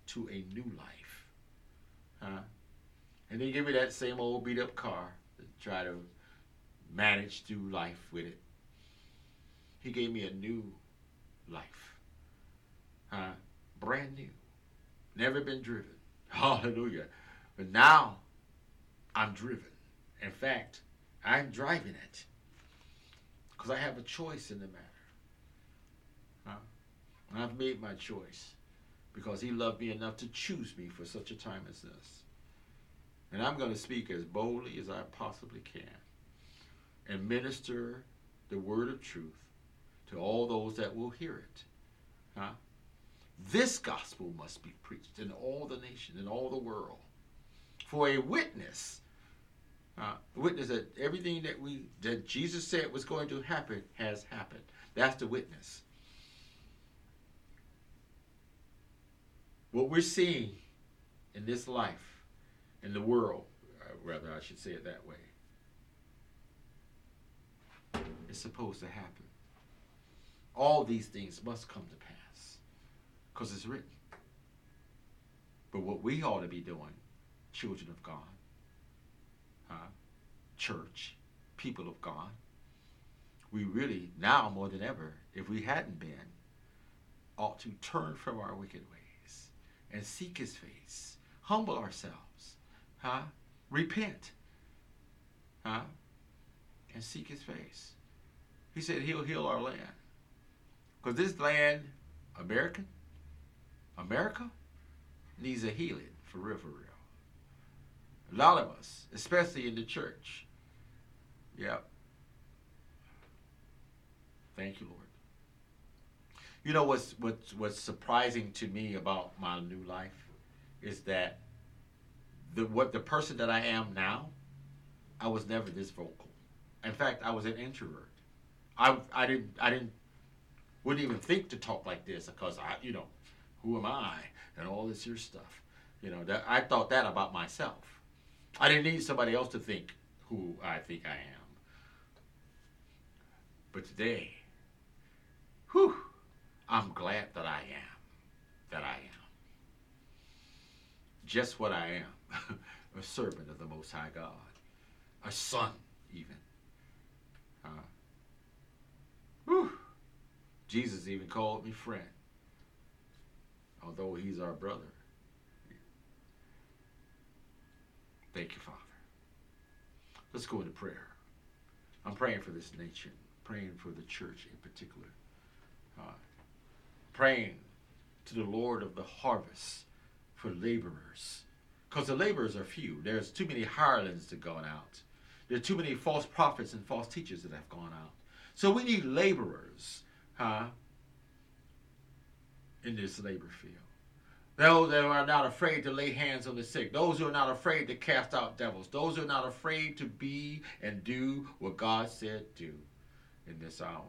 to a new life. Huh? And they give me that same old beat up car to try to manage through life with it. He gave me a new life. Uh, brand new. Never been driven. Hallelujah. But now I'm driven. In fact, I'm driving it. Because I have a choice in the matter. Huh? And I've made my choice. Because he loved me enough to choose me for such a time as this. And I'm going to speak as boldly as I possibly can and minister the word of truth to all those that will hear it. Huh? This gospel must be preached in all the nation, in all the world, for a witness. Uh, witness that everything that we that Jesus said was going to happen has happened. That's the witness. What we're seeing in this life, in the world, uh, rather I should say it that way, is supposed to happen. All these things must come to pass because it's written. But what we ought to be doing, children of God, huh? church, people of God, we really, now more than ever, if we hadn't been, ought to turn from our wicked ways and seek his face, humble ourselves, huh? repent, huh? and seek his face. He said he'll heal our land. Because this land, American, America, needs a healing for real, for real. A lot of us, especially in the church. Yep. Thank you, Lord. You know what's what's what's surprising to me about my new life is that the what the person that I am now, I was never this vocal. In fact, I was an introvert. I I didn't I didn't wouldn't even think to talk like this because I you know who am I and all this here stuff. You know that I thought that about myself. I didn't need somebody else to think who I think I am. But today, whew, I'm glad that I am. That I am. Just what I am. a servant of the Most High God. A son, even. Uh, whew. Jesus even called me friend. Although he's our brother. Thank you, Father. Let's go into prayer. I'm praying for this nation, praying for the church in particular, uh, praying to the Lord of the harvest for laborers. Because the laborers are few. There's too many hirelings that gone out. There are too many false prophets and false teachers that have gone out. So we need laborers huh, in this labor field. Those that are not afraid to lay hands on the sick. Those who are not afraid to cast out devils. Those who are not afraid to be and do what God said do in this hour.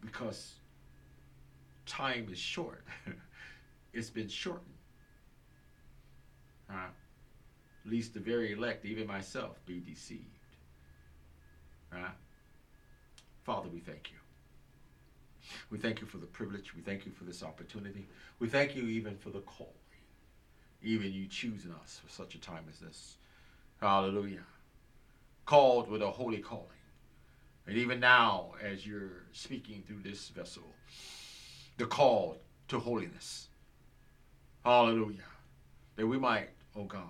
Because time is short. it's been shortened. Huh? Least the very elect, even myself, be deceived. Huh? Father, we thank you. We thank you for the privilege. We thank you for this opportunity. We thank you even for the call. even you choosing us for such a time as this. Hallelujah. Called with a holy calling. And even now, as you're speaking through this vessel, the call to holiness. Hallelujah. That we might, oh God,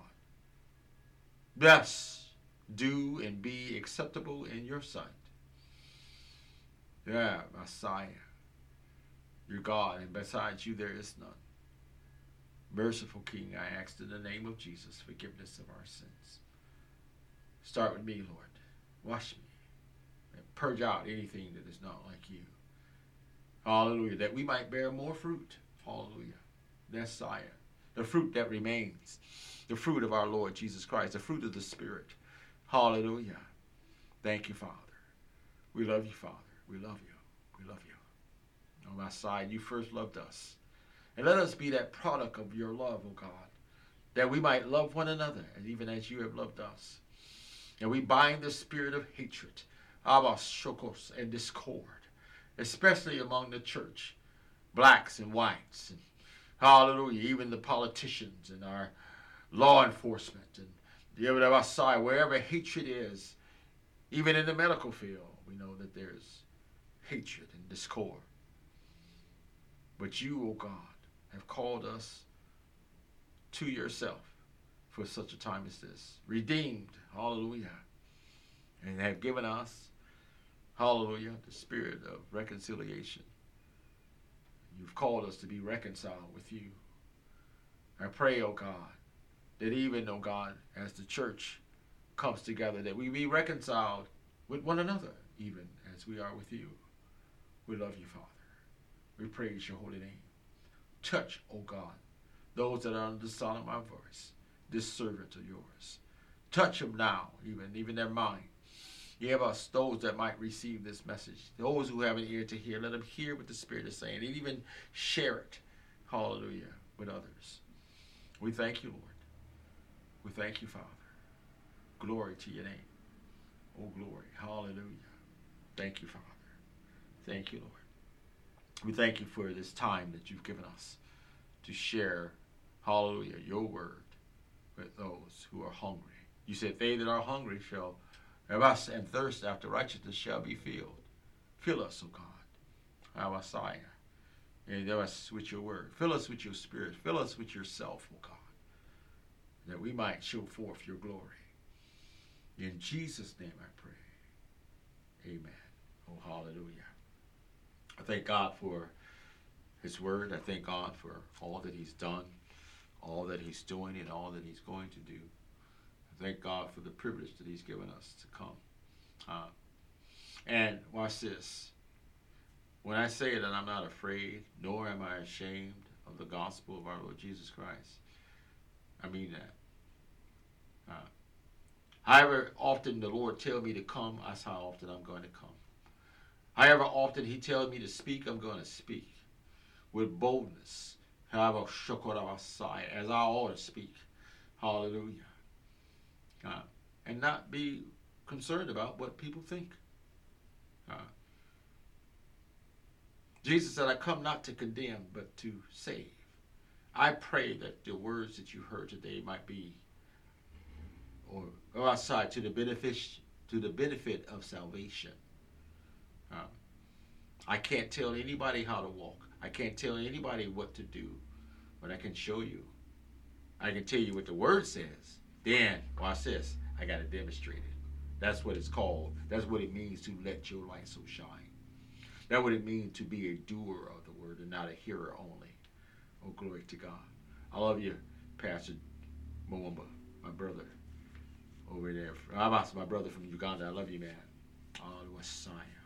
thus do and be acceptable in your sight. Yeah, Messiah. Your God, and besides you there is none. Merciful King, I ask in the name of Jesus forgiveness of our sins. Start with me, Lord. Wash me and purge out anything that is not like you. Hallelujah. That we might bear more fruit. Hallelujah. Messiah. The fruit that remains. The fruit of our Lord Jesus Christ. The fruit of the Spirit. Hallelujah. Thank you, Father. We love you, Father. We love you. We love you. On my side, you first loved us. And let us be that product of your love, O oh God, that we might love one another, and even as you have loved us. And we bind the spirit of hatred, abas, shokos, and discord, especially among the church, blacks and whites, and hallelujah, even the politicians and our law enforcement and the side, wherever hatred is, Even in the medical field, we know that there's hatred and discord. But you, O oh God, have called us to yourself for such a time as this. Redeemed, hallelujah, and have given us, hallelujah, the spirit of reconciliation. You've called us to be reconciled with you. I pray, O oh God, that even, O oh God, as the church comes together, that we be reconciled with one another, even as we are with you. We love you, Father. We praise your holy name. Touch, O oh God, those that are under the sound of my voice, this servant of yours. Touch them now, even, even their mind. Give us those that might receive this message, those who have an ear to hear, let them hear what the Spirit is saying and even share it, hallelujah, with others. We thank you, Lord. We thank you, Father. Glory to your name. Oh, glory. Hallelujah. Thank you, Father. Thank you, Lord. We thank you for this time that you've given us to share, hallelujah, your word with those who are hungry. You said, They that are hungry shall have us and thirst after righteousness shall be filled. Fill us, O God, our Messiah. And fill us with your word. Fill us with your spirit. Fill us with yourself, O God, that we might show forth your glory. In Jesus' name I pray. Amen. Oh, hallelujah. I thank God for his word. I thank God for all that he's done, all that he's doing, and all that he's going to do. I thank God for the privilege that he's given us to come. Uh, and watch this. When I say that I'm not afraid, nor am I ashamed of the gospel of our Lord Jesus Christ, I mean that. Uh, however often the Lord tell me to come, that's how often I'm going to come. However often he tells me to speak, I'm going to speak with boldness. However, as I ought to speak. Hallelujah. Uh, and not be concerned about what people think. Uh, Jesus said, I come not to condemn, but to save. I pray that the words that you heard today might be or go outside to the benefit to the benefit of salvation. Uh, I can't tell anybody how to walk. I can't tell anybody what to do, but I can show you. I can tell you what the word says. Then, watch this. I got to demonstrate it. That's what it's called. That's what it means to let your light so shine. That's what it means to be a doer of the word and not a hearer only. Oh, glory to God. I love you, Pastor Mwamba, my brother over there. My brother from Uganda. I love you, man. Oh, Messiah.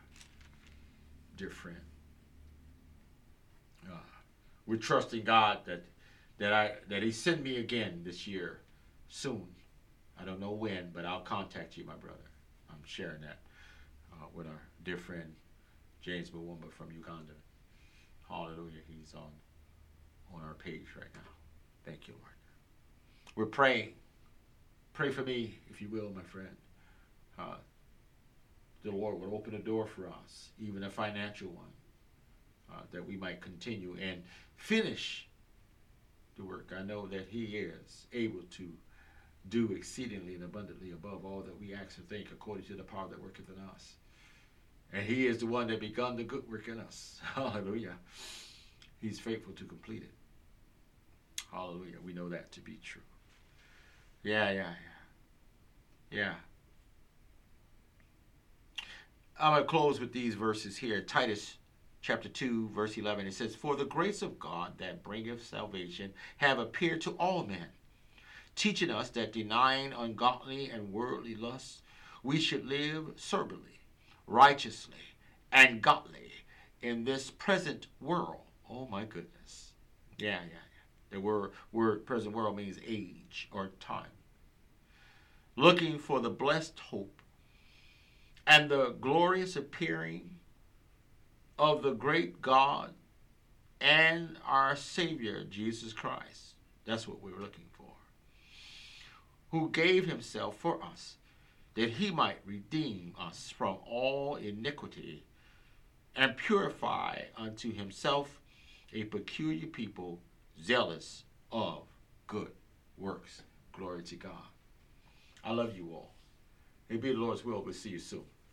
Friend. Uh, we're trusting God that that I that He send me again this year, soon. I don't know when, but I'll contact you, my brother. I'm sharing that uh, with our dear friend James Mwamba from Uganda. Hallelujah. He's on on our page right now. Thank you, Lord. We're praying Pray for me, if you will, my friend. Uh, the Lord would open a door for us, even a financial one, uh, that we might continue and finish the work. I know that He is able to do exceedingly and abundantly above all that we ask or think, according to the power that worketh in us. And He is the one that begun the good work in us. Hallelujah. He's faithful to complete it. Hallelujah. We know that to be true. Yeah, yeah, yeah. Yeah. I'm going to close with these verses here. Titus chapter 2, verse 11. It says, For the grace of God that bringeth salvation have appeared to all men, teaching us that denying ungodly and worldly lusts, we should live soberly, righteously, and godly in this present world. Oh my goodness. Yeah, yeah, yeah. The word, word present world means age or time looking for the blessed hope and the glorious appearing of the great God and our Savior, Jesus Christ. That's what we were looking for. Who gave himself for us that he might redeem us from all iniquity and purify unto himself a peculiar people zealous of good works. Glory to God. I love you all. It be the Lord's will. We'll see you soon.